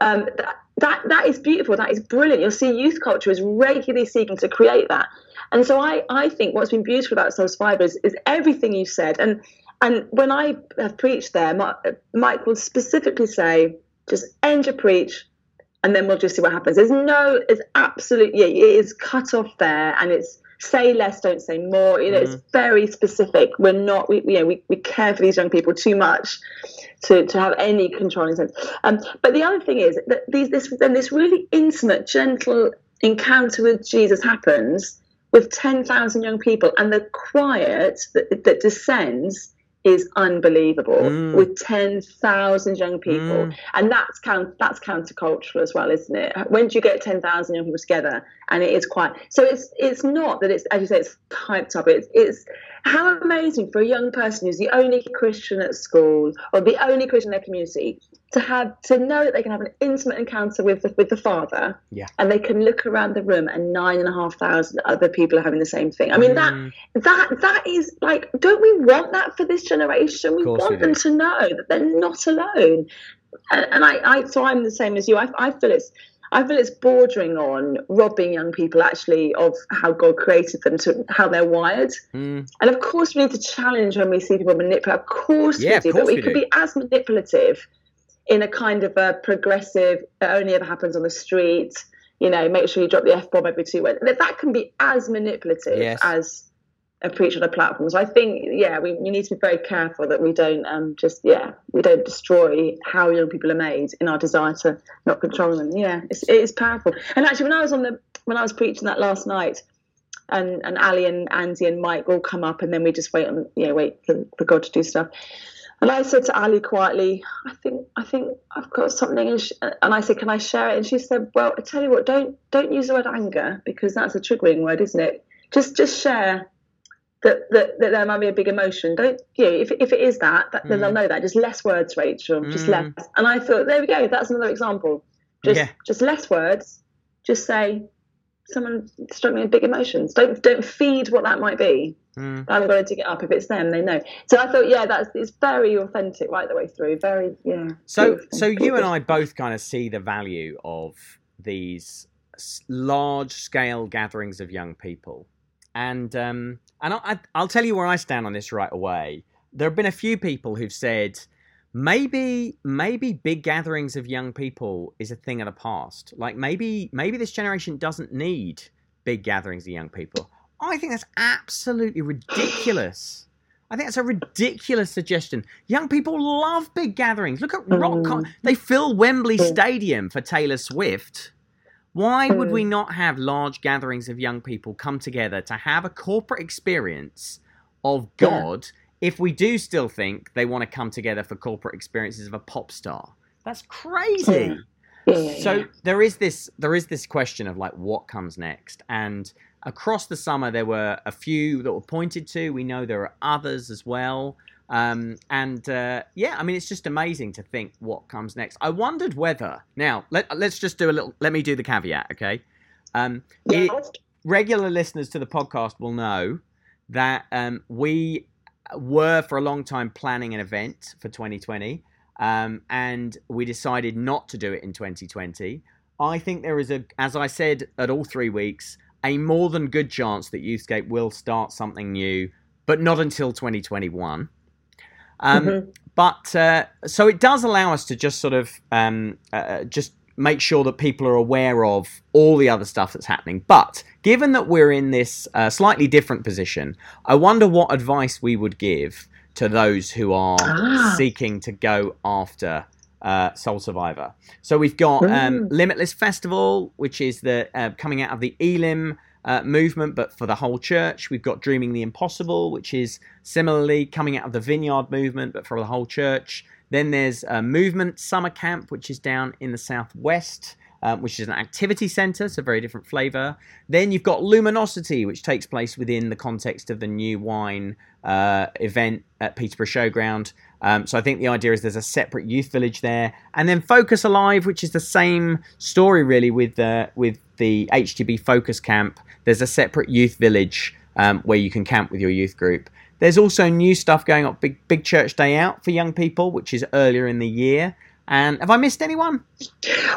um, that, that that is beautiful. That is brilliant. You'll see youth culture is regularly seeking to create that. And so I, I think what's been beautiful about Soul Survivor is, is everything you said. And and when I have preached there, Mi- Mike will specifically say, just end your preach, and then we'll just see what happens. There's no, it's absolutely, it is cut off there, and it's say less, don't say more. You know, it's very specific. We're not, we, you know, we, we care for these young people too much to, to have any controlling sense. Um, but the other thing is that these, this then this really intimate, gentle encounter with Jesus happens with 10,000 young people, and the quiet that, that descends is unbelievable Mm. with 10,000 young people. Mm. And that's count, that's countercultural as well, isn't it? When do you get 10,000 young people together and it is quiet? So it's it's not that it's, as you say, it's hyped up. It's, it's how amazing for a young person who's the only Christian at school or the only Christian in their community to have to know that they can have an intimate encounter with the, with the Father, Yeah. and they can look around the room and nine and a half thousand other people are having the same thing. I mean that Mm. that that is like, don't we want that for this generation? We want we them to know that they're not alone. And, and I, I, so I'm the same as you. I, I feel it's. I feel it's bordering on robbing young people actually of how God created them to how they're wired. Mm. And of course, we need to challenge when we see people manipulate. Of course, Yeah, we of do. course but we, we could do. be as manipulative in a kind of a progressive. It only ever happens on the street. You know, make sure you drop the f bomb every two words. That that can be as manipulative Yes. as preach on a platform. So I think, yeah, we, we need to be very careful that we don't um, just, yeah, we don't destroy how young people are made in our desire to not control them. Yeah, it's, it is powerful. And actually, when I was on the when I was preaching that last night, and and Ali and Andy and Mike all come up, and then we just wait on, you know, wait for, for God to do stuff. And I said to Ali quietly, I think I think I've got something, and, sh and I said, can I share it? And she said, Well, I tell you what, don't don't use the word anger because that's a triggering word, isn't it? Just just share that, that, that there might be a big emotion. Don't you know, if, if it is that, that then they'll Mm. know that. Just less words, Rachel. Just Mm. less. And I thought, there we go. That's another example. Just Yeah. just less words. Just say someone struggling with big emotions. Don't don't feed what that might be. Mm. I'm going to dig it up. If it's them, they know. So I thought, yeah, that's it's very authentic right the way through. Very, yeah. So, beautiful. so you and I both kind of see the value of these large-scale gatherings of young people, and um, and I, I'll tell you where I stand on this right away. There have been a few people who've said maybe maybe big gatherings of young people is a thing of the past. Like maybe maybe this generation doesn't need big gatherings of young people. I think that's absolutely ridiculous. I think that's a ridiculous suggestion. Young people love big gatherings. Look at rock. Con- they fill Wembley Mm. Stadium for Taylor Swift. Why would we hmm. not have large gatherings of young people come together to have a corporate experience of Yeah. God if we do still think they want to come together for corporate experiences of a pop star? That's crazy. Yeah. Yeah, yeah, So there is this there is this question of like what comes next, and across the summer there were a few that were pointed to. We know there are others as well, um, and uh, yeah, I mean it's just amazing to think what comes next. I wondered whether now let let's just do a little. Let me do the caveat, okay? Um, Yeah, it- regular listeners to the podcast will know that um, we were for a long time planning an event for 2020. um, and we decided not to do it in 2020. I think there is a, as I said at all three weeks, a more than good chance that Youthscape will start something new, but not until 2021. Um, mm-hmm. But uh, so it does allow us to just sort of um, uh, just make sure that people are aware of all the other stuff that's happening. But given that we're in this uh, slightly different position, I wonder what advice we would give to those who are ah. seeking to go after uh, Soul Survivor. So we've got um, mm. Limitless Festival, which is the uh, coming out of the Elim uh, movement, but for the whole church. We've got Dreaming the Impossible, which is similarly coming out of the Vineyard movement, but for the whole church. Then there's a Movement Summer Camp, which is down in the southwest. Um, which is an activity centre, so very different flavour. Then you've got Luminosity, which takes place within the context of the New Wine uh, event at Peterborough Showground. Um, so I think the idea is there's a separate youth village there, and then Focus Alive, which is the same story really with uh, with the HTB Focus Camp. There's a separate youth village um, where you can camp with your youth group. There's also new stuff going on, big big church day out for young people, which is earlier in the year. And have I missed anyone?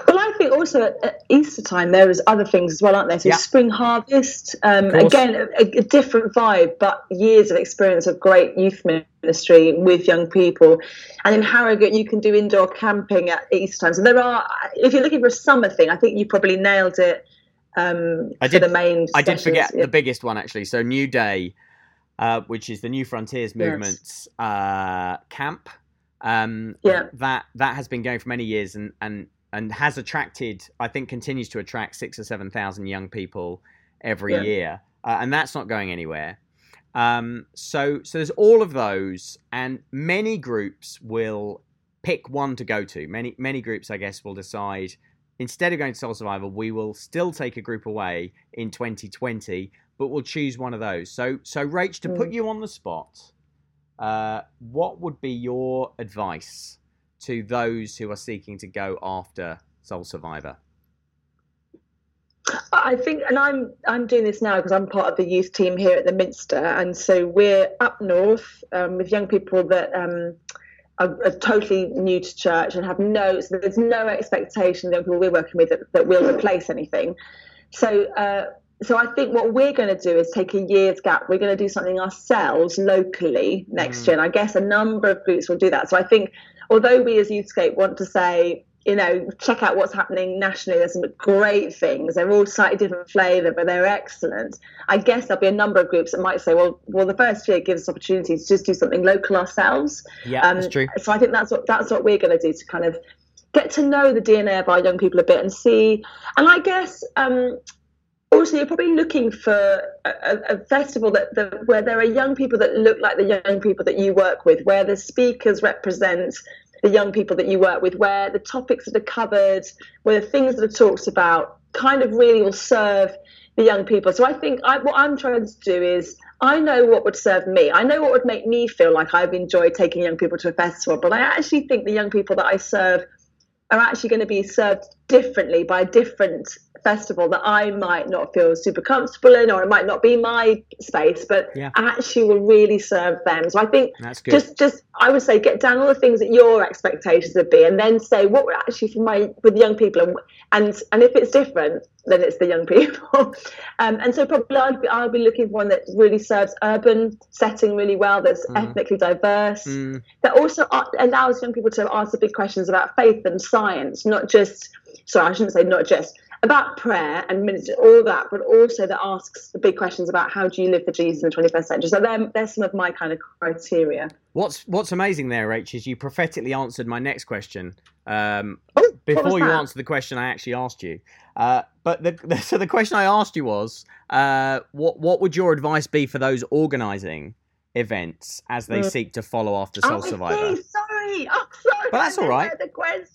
Well, I think also at Easter time there is other things as well, aren't there? So yeah. spring harvest, um, again a, a, different vibe, but years of experience of great youth ministry with young people. And in Harrogate, you can do indoor camping at Easter time. So there are, if you're looking for a summer thing, I think you probably nailed it. Um, I did. the main. I did forget yeah. the biggest one actually. So New Day, uh, which is the Newfrontiers Movement's yes. uh, camp um, yeah. That that has been going for many years and and and has attracted, I think, continues to attract six or seven thousand young people every yeah. year, uh, and that's not going anywhere. Um, so so there's all of those, and many groups will pick one to go to. Many many groups, I guess, will decide instead of going to Soul Survivor, we will still take a group away in 2020, but we'll choose one of those. So so Rach, to mm. put you on the spot uh, what would be your advice to those who are seeking to go after Soul Survivor? I think, and I'm I'm doing this now because I'm part of the youth team here at the Minster, and so we're up north um, with young people that um, are, totally new to church and have no, so there's no expectation that people we're working with that, that will replace anything. So uh, so I think what we're going to do is take a year's gap. We're going to do something ourselves locally next mm. year. And I guess a number of groups will do that. So I think although we as Youthscape want to say, you know, check out what's happening nationally. There's some great things. They're all slightly different flavour, but they're excellent. I guess there'll be a number of groups that might say, well, well, the first year gives us opportunities to just do something local ourselves. Yeah, um, that's true. So I think that's what that's what we're going to do to kind of get to know the DNA of our young people a bit and see. And I guess um, also you're probably looking for a, a festival that, that, where there are young people that look like the young people that you work with where the speakers represent the young people that you work with where the topics that are covered where the things that are talked about kind of really will serve the young people. So i think I, what i'm trying to do is i know what would serve me. I know what would make me feel like i've enjoyed taking young people to a festival but i actually think the young people that i serve are actually going to be served differently by different festival that I might not feel super comfortable in, or it might not be my space, but yeah. actually will really serve them. So I think just just I would say get down all the things that your expectations would be, and then say what would actually for my with young people, and and and if it's different, then it's the young people. um, and so probably I'll be, I'll be looking for one that really serves urban setting really well, that's mm. ethnically diverse, mm. that also allows young people to answer big questions about faith and science, not just sorry, I shouldn't say not just about prayer and ministry, all that, but also that asks the big questions about how do you live for Jesus in the 21st century. So they're, they're some of my kind of criteria. What's What's amazing there, Rach, is you prophetically answered my next question um, oh, before you answered the question I actually asked you. Uh, but the, the, so the question I asked you was, uh, what what would your advice be for those organising events as they mm. seek to follow after Soul oh, Survivor? Sorry, oh, sorry. But that's all right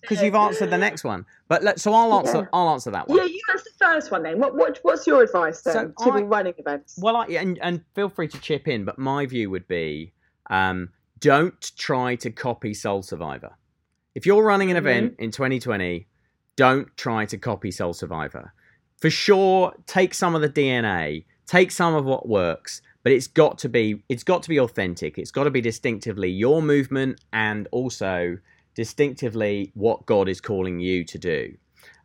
because you've answered the next one. But let, so I'll answer. Yeah. I'll answer that one. Yeah, you answer the first one then. What, what what's your advice then so to I, running events? Well, I, and and feel free to chip in. But my view would be, um, don't try to copy Soul Survivor. If you're running an mm-hmm. event in 2020, don't try to copy Soul Survivor. For sure, take some of the DNA, take some of what works, but it's got to be it's got to be authentic. It's got to be distinctively your movement and also distinctively what God is calling you to do.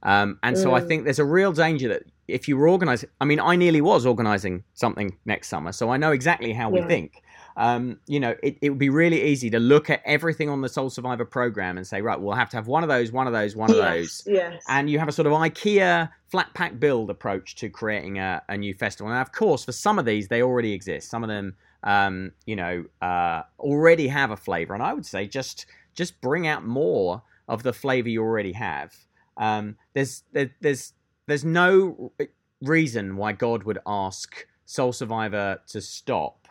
Um, and so I Mm. think there's a real danger that if you were organizing, I mean, I nearly was organizing something next summer, so I know exactly how we think. Um, you know, it, it would be really easy to look at everything on the Soul Survivor program and say, right, we'll have to have one of those, one of those, one of those. yes, yes. And you have a sort of IKEA flat pack build approach to creating a, a new festival. And of course, for some of these, they already exist. Some of them, um, you know, uh, already have a flavor. And I would say just just bring out more of the flavor you already have. Um, there's there, there's there's no reason why God would ask Soul Survivor to stop.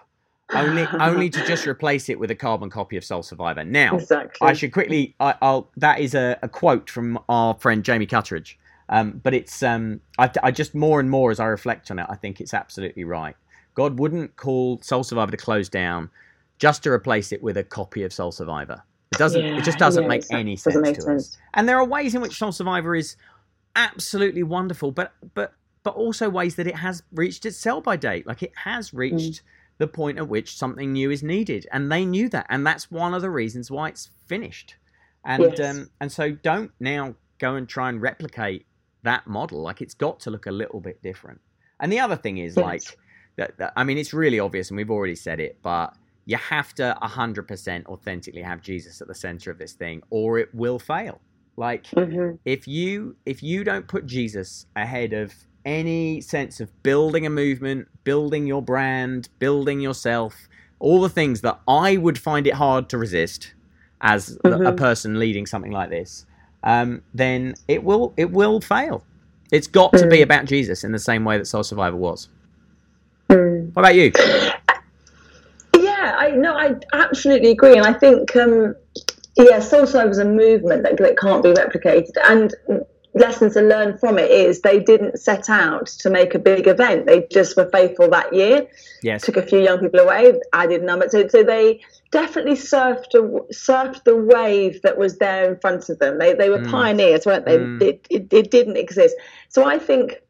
Only only to just replace it with a carbon copy of Soul Survivor. Now, exactly. I should quickly. I, I'll. That is a, a quote from our friend Jamie Cutteridge. Um, but it's. Um, I, I just more and more as I reflect on it, I think it's absolutely right. God wouldn't call Soul Survivor to close down just to replace it with a copy of Soul Survivor. It doesn't. it just doesn't yeah, make any Doesn't sense make to sense. us. And there are ways in which Soul Survivor is absolutely wonderful, but but but also ways that it has reached its sell by date. Like it has Mm. The point at which something new is needed, and they knew that, and that's one of the reasons why it's finished. And Yes. um, and so don't now go and try and replicate that model. Like it's got to look a little bit different. And the other thing is Yes. like that, that- I mean, it's really obvious, and we've already said it, but you have to 100% authentically have Jesus at the center of this thing, or it will fail. Like Mhm. if you if you don't put Jesus ahead of any sense of building a movement, building your brand, building yourself, all the things that I would find it hard to resist as the- a person leading something like this, um, then it will it will fail. It's got to be Mm. about Jesus in the same way that Soul Survivor was. Mm. What about you? Yeah, I no, I absolutely agree, and I think um, yeah, Soul Survivor is a movement that, that can't be replicated, and lessons to learn from it is they didn't set out to make a big event; they just were faithful that year. Yes. Took a few young people away, added numbers, so, so they definitely surfed a, surfed the wave that was there in front of them. They they were Mm. pioneers, weren't they? Mm. It, it, it didn't exist, so I think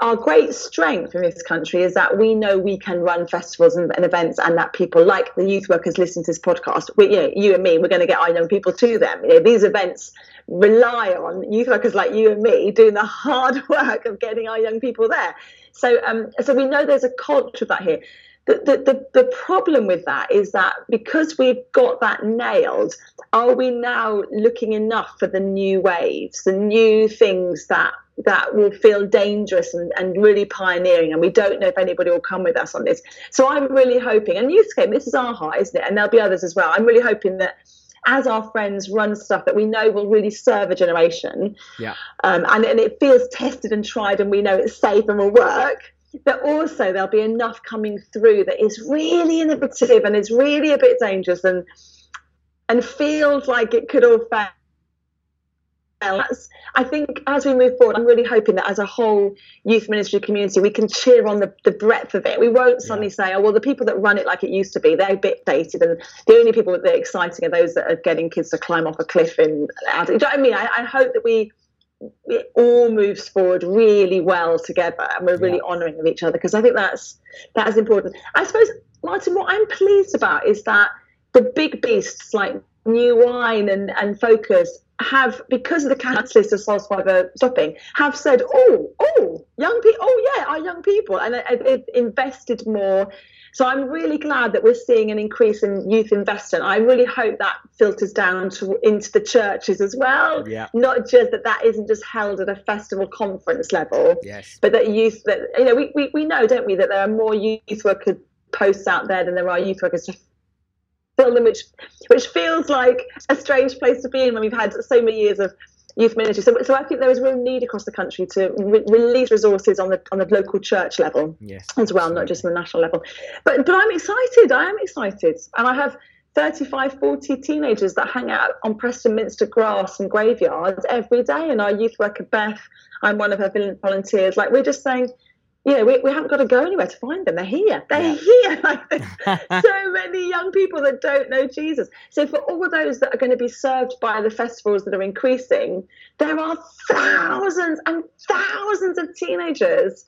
our great strength in this country is that we know we can run festivals and, and events and that people like the youth workers listen to this podcast. We, you know you and me we're going to get our young people to them. You know these events rely on youth workers like you and me doing the hard work of getting our young people there. So um so we know there's a culture of that here. The, the, the, the problem with that is that because we've got that nailed, are we now looking enough for the new waves, the new things that that will feel dangerous and, and really pioneering? And we don't know if anybody will come with us on this. So I'm really hoping, and Youthscape, this is our heart, isn't it? And there'll be others as well. I'm really hoping that as our friends run stuff that we know will really serve a generation, Yeah. um, and, and it feels tested and tried and we know it's safe and will work but also there'll be enough coming through that is really innovative and is really a bit dangerous and and feels like it could all fail That's- I think as we move forward, I'm really hoping that as a whole youth ministry community, we can cheer on the, the breadth of it. We won't suddenly say, oh, well, the people that run it like it used to be, they're a bit dated. And the only people that are exciting are those that are getting kids to climb off a cliff. And do you know what I mean? I, I hope that we it all moves forward really well together and we're really Yeah. honouring of each other because I think that's that is important. I suppose, Martin, what I'm pleased about is that the big beasts like New Wine and, and Focus have, because of the catalyst of Soul Survivor stopping, have said, oh, oh, young people, oh yeah, our young people, and they've invested more. So I'm really glad that we're seeing an increase in youth investment. I really hope that filters down to into the churches as well Yeah. not just that that isn't just held at a festival conference level, Yes. but that youth that you know we, we, we know, don't we, that there are more youth worker posts out there than there are youth workers to fill which which feels like a strange place to be in when we've had so many years of youth ministry. So, so I think there is real need across the country to re- release resources on the on the local church level Yes. as well, not just on the national level. But but I'm excited. I am excited, and I have 35, 40 teenagers that hang out on Preston Minster grass and graveyards every day. And our youth worker Beth, I'm one of her vol- volunteers. Like we're just saying, you know, we, we haven't got to go anywhere to find them. They're here. They're here. Like, so many young people that don't know Jesus. So for all those that are going to be served by the festivals that are increasing, there are thousands and thousands of teenagers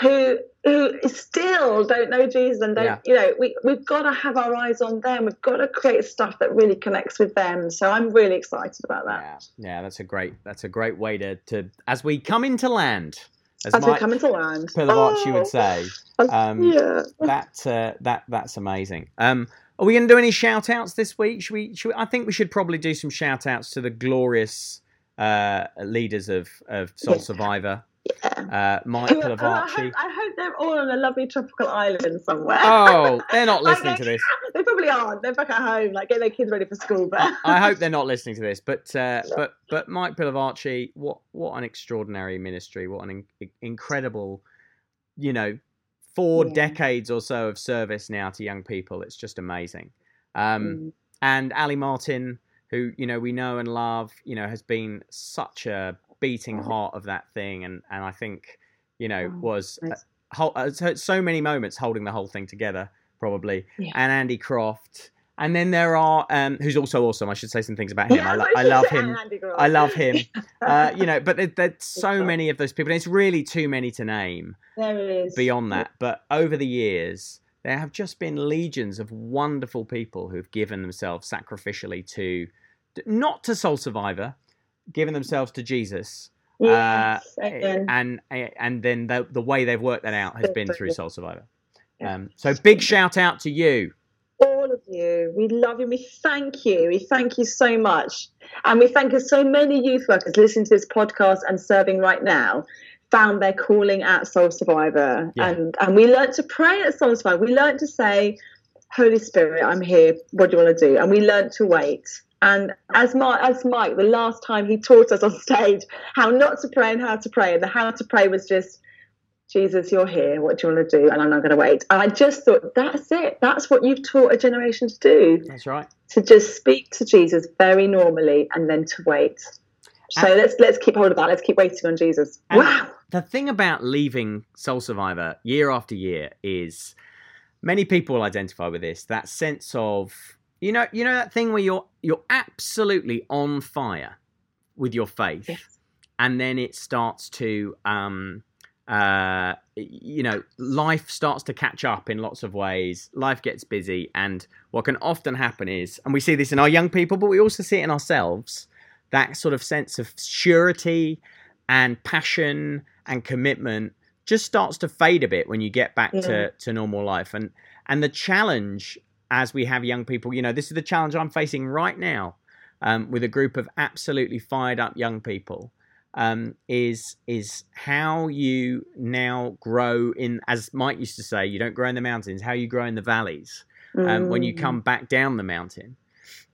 who who still don't know Jesus and don't Yeah. you know we we've got to have our eyes on them. We've got to create stuff that really connects with them. So I'm really excited about that. Yeah, yeah, that's a great that's a great way to to as we come into land, as, As Mike come into land, Pilavachi Oh, would say. Um, yeah. that uh, that that's amazing. Um, are we going to do any shout outs this week? Should we, should we? I think we should probably do some shout outs to the glorious uh, leaders of of Soul Yeah. Survivor. Yeah. Uh, and I, hope, I hope they're all on a lovely tropical island somewhere. Oh, they're not Like, listening to this. They probably aren't. They're back at home, like getting their kids ready for school. But I, I hope they're not listening to this, but uh, but but Mike Pilavachi, what what an extraordinary ministry! What an in- incredible, you know, four Yeah. decades or so of service now to young people. It's just amazing. Um, Mm. and Ali Martin, who you know we know and love, you know, has been such a beating heart of that thing, and and I think you know Oh, was uh, uh, so, so many moments holding the whole thing together, probably. Yeah. And Andy Croft, and then there are um, who's also awesome. I should say some things about him. I, lo- I love him. I love him. Uh, you know, but there, there's so many of those people, and it's really too many to name there is. beyond that. But over the years, there have just been legions of wonderful people who've given themselves sacrificially to, not to Soul Survivor, given themselves to Jesus. Yes, uh, and and then the, the way they've worked that out has been through Soul Survivor. Um, so big shout out to you. all of you. We love you. We thank you. We thank you so much. And we thank you so many youth workers listening to this podcast and serving right now found their calling at Soul Survivor. Yeah. And and we learned to pray at Soul Survivor. We learned to say, Holy Spirit, I'm here. What do you want to do? And we learned to wait. And as Mike, as Mike, the last time he taught us on stage how not to pray and how to pray, and the how to pray was just Jesus, you're here. What do you want to do? And I'm not going to wait. And I just thought, that's it. That's what you've taught a generation to do That's right. to just speak to Jesus very normally and then to wait. So And- let's let's keep hold of that. Let's keep waiting on Jesus. Wow. The thing about leaving Soul Survivor year after year is many people identify with this. That sense of you know you know that thing where you're you're absolutely on fire with your faith, Yes. and then it starts to um uh you know life starts to catch up in lots of ways life gets busy and what can often happen is and we see this in our young people but we also see it in ourselves that sort of sense of surety and passion and commitment just starts to fade a bit when you get back Yeah. to, to normal life and and the challenge as we have young people you know this is the challenge i'm facing right now um, with a group of absolutely fired up young people um, is is how you now grow in as mike used to say you don't grow in the mountains how you grow in the valleys um, when you Mm. come back down the mountain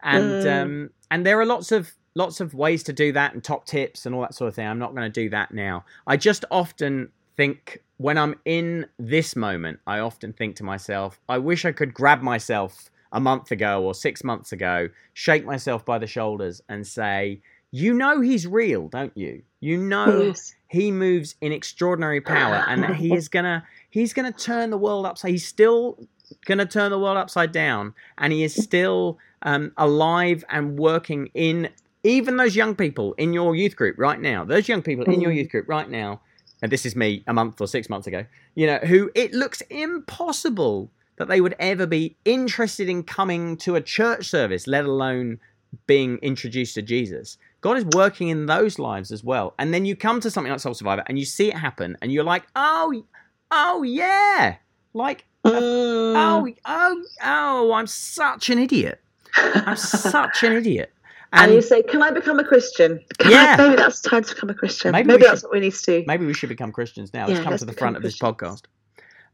and Mm. um, and there are lots of lots of ways to do that and top tips and all that sort of thing i'm not going to do that now i just often think when i'm in this moment i often think to myself i wish i could grab myself a month ago or six months ago shake myself by the shoulders and say you know he's real don't you you know Yes. he moves in extraordinary power and that he is gonna he's gonna turn the world upside he's still gonna turn the world upside down and he is still um, alive and working in even those young people in your youth group right now those young people in your Mm. youth group right now and this is me a month or six months ago you know who it looks impossible that they would ever be interested in coming to a church service let alone being introduced to jesus God is working in those lives as well. And then you come to something like Soul Survivor and you see it happen and you're like, oh, oh yeah. Like, Mm. oh, oh, oh, I'm such an idiot. I'm such an idiot. And, And you say, "Can I become a Christian?" Can Yeah. I, maybe that's time to become a Christian. Maybe Maybe, that's should- what we need to do. maybe we should become Christians now. Yeah, Let's come to the front of this podcast.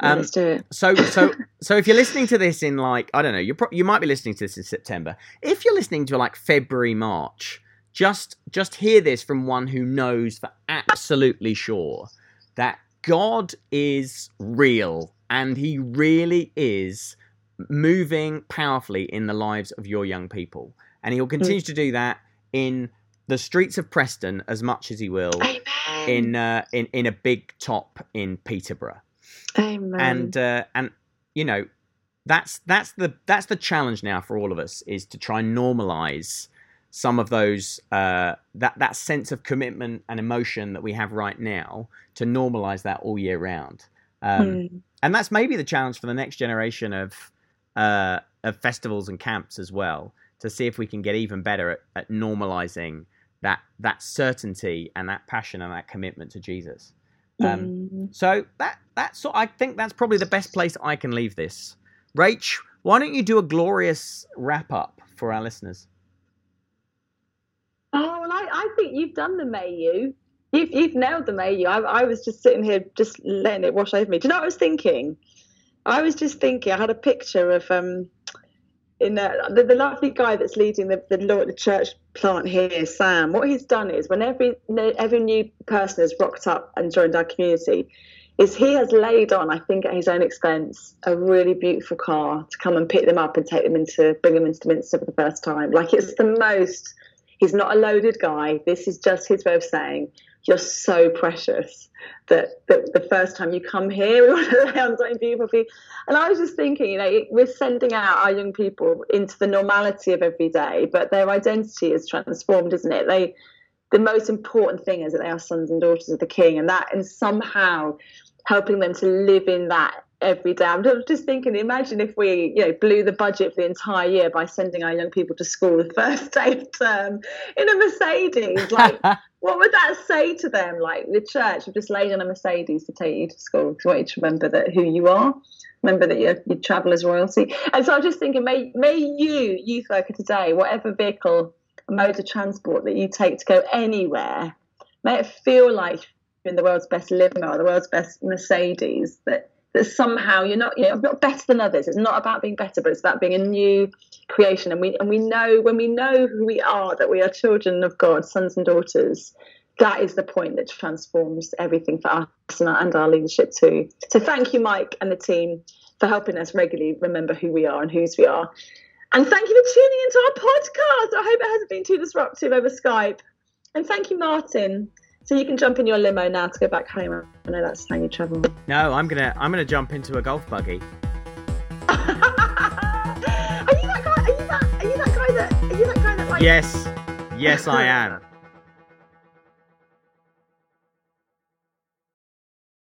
Yeah, Um, let's do it. so so so if you're listening to this in like I don't know, you pro- you might be listening to this in September. If you're listening to like February March, just just hear this from one who knows for absolutely sure that God is real and he really is moving powerfully in the lives of your young people. And he'll continue to do that in the streets of Preston as much as he will Amen. in uh, in in a big top in Peterborough Amen. and uh, and you know that's that's the that's the challenge now for all of us is to try and normalize some of those uh, that that sense of commitment and emotion that we have right now to normalize that all year round Um, Mm. and that's maybe the challenge for the next generation of uh, of festivals and camps as well to see if we can get even better at, at normalizing that that certainty and that passion and that commitment to Jesus. Um, Mm. So that that's I think that's probably the best place I can leave this. Rach, why don't you do a glorious wrap up for our listeners? Oh, well, I, I think you've done the Mayu. You've, you've nailed the Mayu. I, I was just sitting here, just letting it wash over me. Do you know what I was thinking? I was just thinking. I had a picture of um, in the, the lovely guy that's leading the, the the church plant here, Sam. What he's done is when every every new person has rocked up and joined our community, is he has laid on, I think, at his own expense, a really beautiful car to come and pick them up and take them into, bring them into Minster for the first time. Like it's the most. He's not a loaded guy. This is just his way of saying you're so precious that, that the first time you come here, we want to lay on something beautiful. And I was just thinking, you know, we're sending out our young people into the normality of every day, but their identity is transformed, isn't it? They, the most important thing is that they are sons and daughters of the King, and that, and somehow helping them to live in that every day. I'm just thinking, imagine if we, you know, blew the budget for the entire year by sending our young people to school the first day of term in a Mercedes. Like, what would that say to them? Like, the church have just laid on a Mercedes to take you to school. Because I want you to remember that who you are. Remember that you you travel as royalty. And so I'm just thinking, may may you, youth worker today, whatever vehicle, mode of transport that you take to go anywhere, may it feel like in the world's best limo or the world's best Mercedes. That that somehow you're not you know not better than others. It's not about being better, but it's about being a new creation. And we and we know when we know who we are, that we are children of God, sons and daughters. That is the point that transforms everything for us and our, and our leadership too. So thank you, Mike and the team, for helping us regularly remember who we are and whose we are. And thank you for tuning into our podcast. I hope it hasn't been too disruptive over Skype. And thank you, Martin. So you can jump in your limo now to go back home. I know that's how you travel. No, I'm gonna I'm gonna jump into a golf buggy. are you that guy? Are you that? Are you that guy that? Are you that guy that like? Yes, yes, I am.